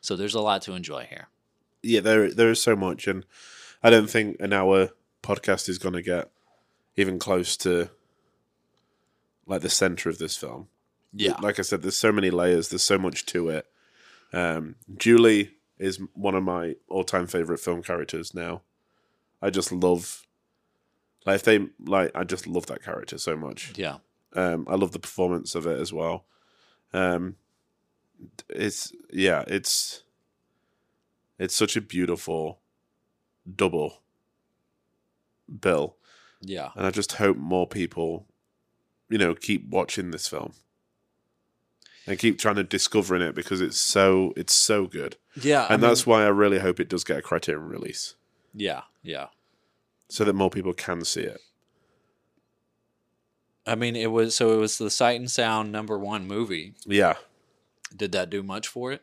So there's a lot to enjoy here. yeah, there there is so much, and I don't think an hour podcast is going to get even close to like the center of this film. Yeah. Like I said, there's so many layers. There's so much to it. Um, Julie is one of my all-time favorite film characters now. I just love, like, if they like, I just love that character so much. yeah, Um, I love the performance of it as well. Um, it's yeah, it's It's such a beautiful double bill, Yeah. and I just hope more people, you know, keep watching this film and keep trying to discovering it because it's so it's so good, Yeah. and that's why I really hope it does get a Criterion release yeah. Yeah. so that more people can see it. I mean, it was so it was the Sight and Sound number one movie. Yeah. Did that do much for it?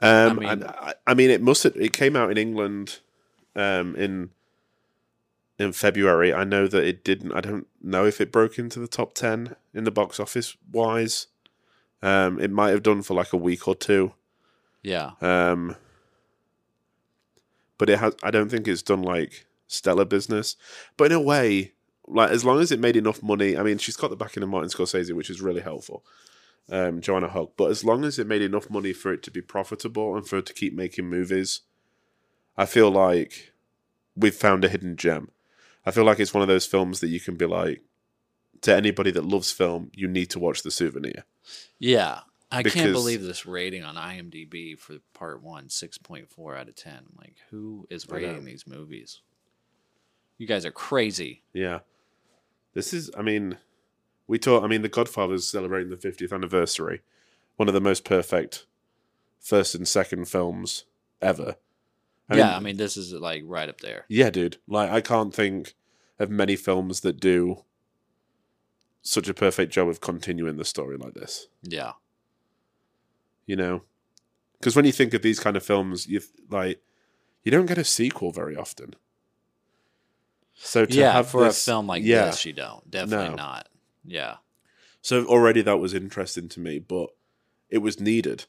Um, mean- I, I mean, it must. Have, it came out in England, um, in in February. I know that it didn't. I don't know if it broke into the top ten in the box office wise. Um, it might have done for like a week or two. Yeah. Um, but it has. I don't think it's done like stellar business. But in a way, like as long as it made enough money. I mean, she's got the backing of Martin Scorsese, which is really helpful. Um, Joanna Hogg. But as long as it made enough money for it to be profitable and for it to keep making movies, I feel like we've found a hidden gem. I feel like it's one of those films that you can be like, to anybody that loves film, you need to watch The Souvenir. Yeah. I can't believe this rating on IMDb for part one, 6.4 out of 10. Like, who is rating these movies? You guys are crazy. Yeah. This is, I mean, we talk, I mean, The Godfather is celebrating the 50th anniversary. One of the most perfect first and second films ever. yeah, I mean, this is like right up there. yeah, dude. Like, I can't think of many films that do such a perfect job of continuing the story like this, Yeah. you know? Because when you think of these kind of films, you like, you don't get a sequel very often. So to yeah, have for this- a film like yeah. this, you don't. Definitely No. not. Yeah. So already that was interesting to me, but it was needed.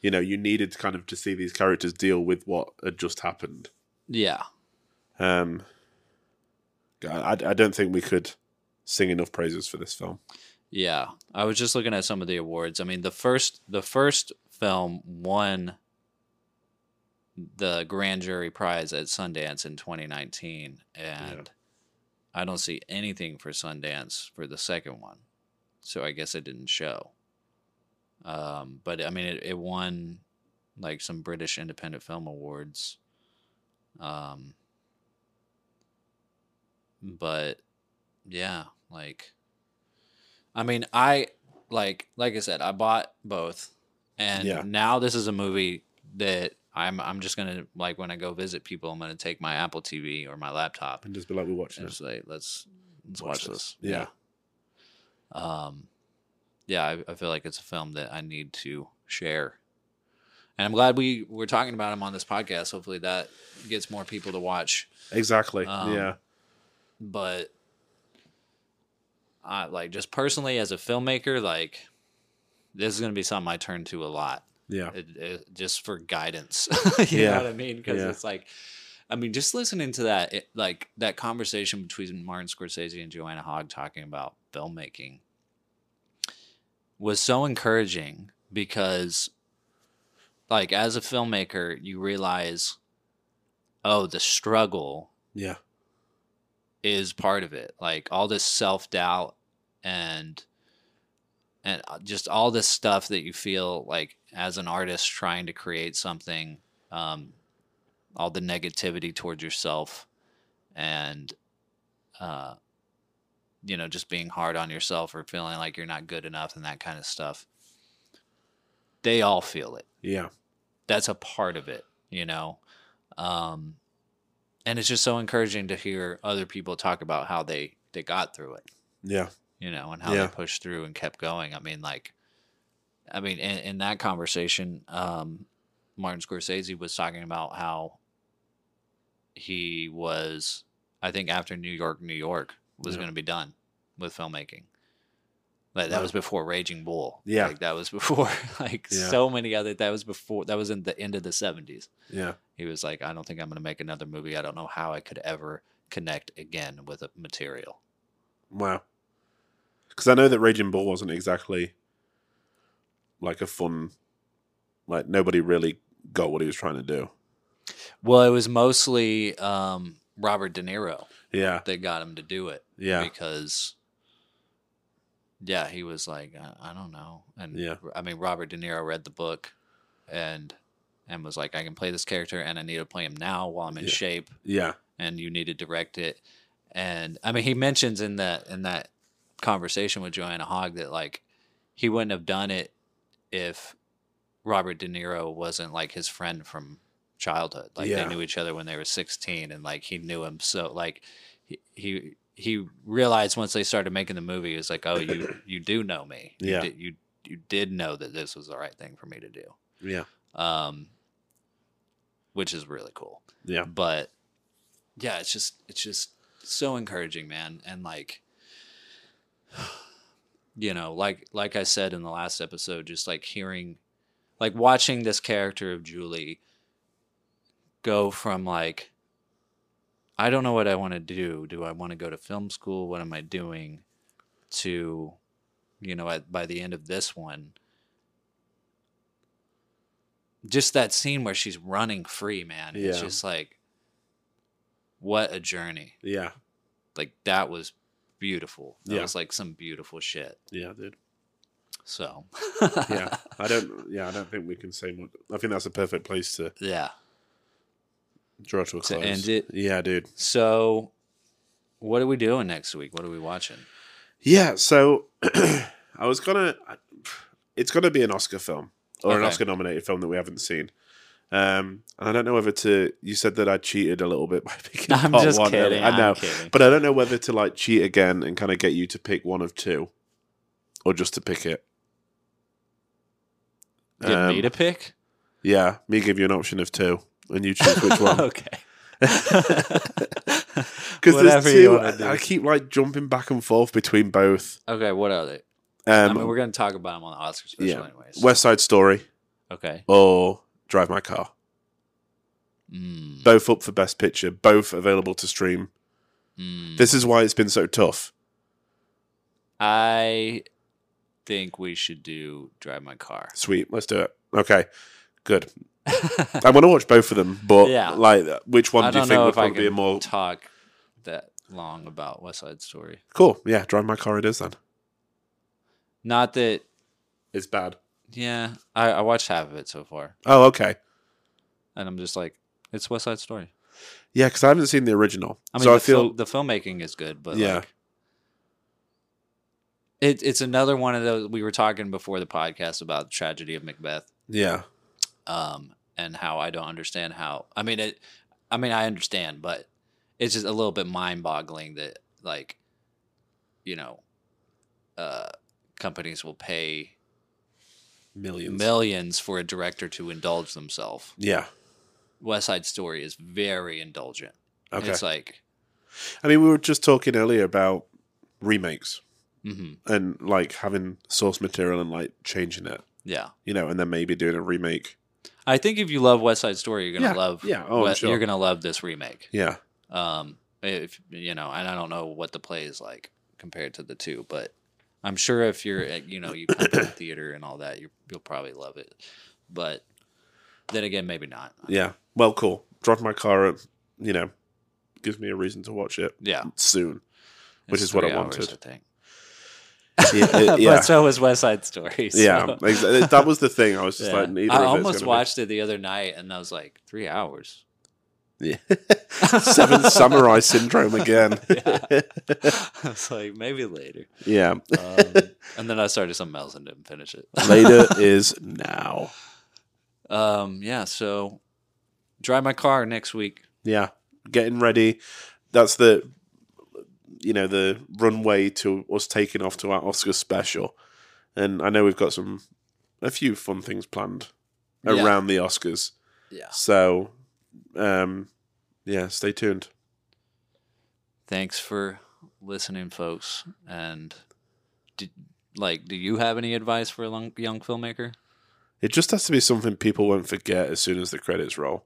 You know, you needed kind of to see these characters deal with what had just happened. Yeah. Um, I, I don't think we could sing enough praises for this film. Yeah, I was just looking at some of the awards. I mean, the first the first film won the grand jury prize at Sundance in 2019, and I don't see anything for Sundance for the second one, so I guess it didn't show. Um, but I mean, it, it won like some British Independent Film Awards. Um, but yeah, like I mean, I like like I said, I bought both, and Yeah. now this is a movie that I'm I'm just gonna like when I go visit people, I'm gonna take my Apple TV or my laptop And just be like, and it. just like let's let's Watch watch, this. this. Yeah. Um, yeah, I, I feel like it's a film that I need to share, and I'm glad we we're talking about him on this podcast. Hopefully, that gets more people to watch. Exactly. Um, yeah. But I like just personally as a filmmaker, like this is gonna be something I turn to a lot, Yeah. it, it, just for guidance. (laughs) you Yeah. know what I mean? Because Yeah. it's like, I mean, just listening to that, it, like that conversation between Martin Scorsese and Joanna Hogg talking about filmmaking was so encouraging because, like, as a filmmaker, you realize, oh, the struggle Yeah. Is part of it. Like all this self doubt and and uh, just all this stuff that you feel like as an artist trying to create something, um, all the negativity towards yourself, and uh, you know, just being hard on yourself or feeling like you're not good enough and that kind of stuff. They all feel it Yeah. that's a part of it, you know. Um, and it's just so encouraging to hear other people talk about how they they got through it, Yeah. you know, and how Yeah. they pushed through and kept going. I mean, like, I mean, in, in that conversation, um, Martin Scorsese was talking about how he was, I think, after New York, New York was Yeah. going to be done with filmmaking. Like that was before Raging Bull. Yeah. like that was (laughs) before like Yeah. so many other. That was before. That was in the end of the seventies. Yeah. He was like, I don't think I'm going to make another movie. I don't know how I could ever connect again with a material. Wow. Because I know that Raging Bull wasn't exactly like a fun, like nobody really got what he was trying to do. Well, it was mostly um, Robert De Niro Yeah. that got him to do it. Yeah. Because, yeah, he was like, I, I don't know. And Yeah. I mean, Robert De Niro read the book and and was like, I can play this character and I need to play him now while I'm in Yeah. shape Yeah. and you need to direct it. And I mean, he mentions in that in that conversation with Joanna Hogg that like he wouldn't have done it if Robert De Niro wasn't like his friend from childhood. Like Yeah. they knew each other when they were 16 and like he knew him so like he he, he realized once they started making the movie, he was like, "Oh, you (clears throat) you do know me. You Yeah. did, you you did know that this was the right thing for me to do." Yeah. Um which is really cool Yeah. but yeah it's just it's just so encouraging man and like (sighs) you know like like i said in the last episode just like hearing like watching this character of julie go from like i don't know what i want to do do i want to go to film school what am i doing to you know at, by the end of this one just that scene where she's running free man it's just like what a journey Yeah. like that was beautiful that Yeah. was like some beautiful shit Yeah, dude. so Yeah. I don't (laughs) yeah, I don't think we can say much. I think that's a perfect place to yeah draw to a To close. end it? Yeah, dude. so what are we doing next week what are we watching Yeah, so (clears throat) I was gonna. It's gonna be an Oscar film or an Okay. Oscar nominated film that we haven't seen. Um, and I don't know whether to. You said that I cheated a little bit (laughs) by picking. (laughs) I'm part just one. kidding, I know, I'm kidding. but I don't know whether to like cheat again and kind of get you to pick one of two, or just to pick it. get Um, me to pick Yeah, me give you an option of two, and you choose which one. (laughs) okay (laughs) Because Whatever there's you two. wanna do. I, keep like jumping back and forth between both. okay what are they Um, i mean we're gonna talk about them on the oscar special yeah, anyways West Side Story okay or Drive My Car. mm, both up for best picture both available to stream mm. this is why it's been so tough i think we should do drive my car sweet let's do it okay good i want to watch both of them but Yeah. like which one I do you think would probably be a more talk that long about West Side Story. cool yeah drive my car it is then Not that, it's bad yeah, I, I watched half of it so far, oh okay and I'm just like, it's West Side Story. yeah because i haven't seen the original I mean, so the, i feel fil- the filmmaking is good, but Yeah. like, it, it's another one of those. We were talking before the podcast about the tragedy of Macbeth, yeah um, and how I don't understand how. I mean, it. I mean, I understand, but it's just a little bit mind-boggling that, like, you know, uh, companies will pay millions millions for a director to indulge themselves. yeah West Side Story is very indulgent. okay It's like, i mean we were just talking earlier about remakes hmm and like having source material and like changing it yeah. you know and then maybe doing a remake I think if you love West Side Story, you're gonna Yeah, love. yeah, oh, I'm We- sure. You're gonna love this remake. yeah Um, if you know, and I don't know what the play is like compared to the two, but I'm sure if you're, at- you know, you come to the (coughs) theater and all that, you you'll probably love it. But then again, maybe not. Yeah. Well, cool. Drive my car, uh, you know, gives me a reason to watch it Yeah, soon. Which It's is what I three hours, wanted. I think. Yeah. (laughs) it- yeah. but so was West Side Story. so- yeah. Exactly. That was the thing. I was just Yeah. like, neither I almost watched it the other night, and I was like, three hours. Yeah. (laughs) Seven Samurai Syndrome again. (laughs) I was like, maybe later. yeah. Um, and then I started something else and didn't finish it. Later is now. Um, yeah, so drive my car next week. Yeah. Getting ready. That's the, you know, the runway to us taking off to our Oscar special. And I know we've got some, a few fun things planned Yeah. around the Oscars. Yeah. So, um, yeah, stay tuned. Thanks for listening, folks. And did, like, do you have any advice for a long, young filmmaker? It just has to be something people won't forget as soon as the credits roll.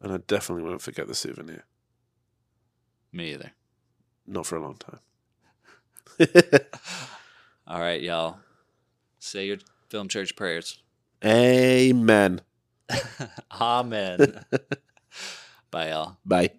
And I definitely won't forget the souvenir. Me either. Not for a long time. (laughs) All right, y'all. Say your film church prayers. Amen. (laughs) Amen. (laughs) Bye, y'all. Bye.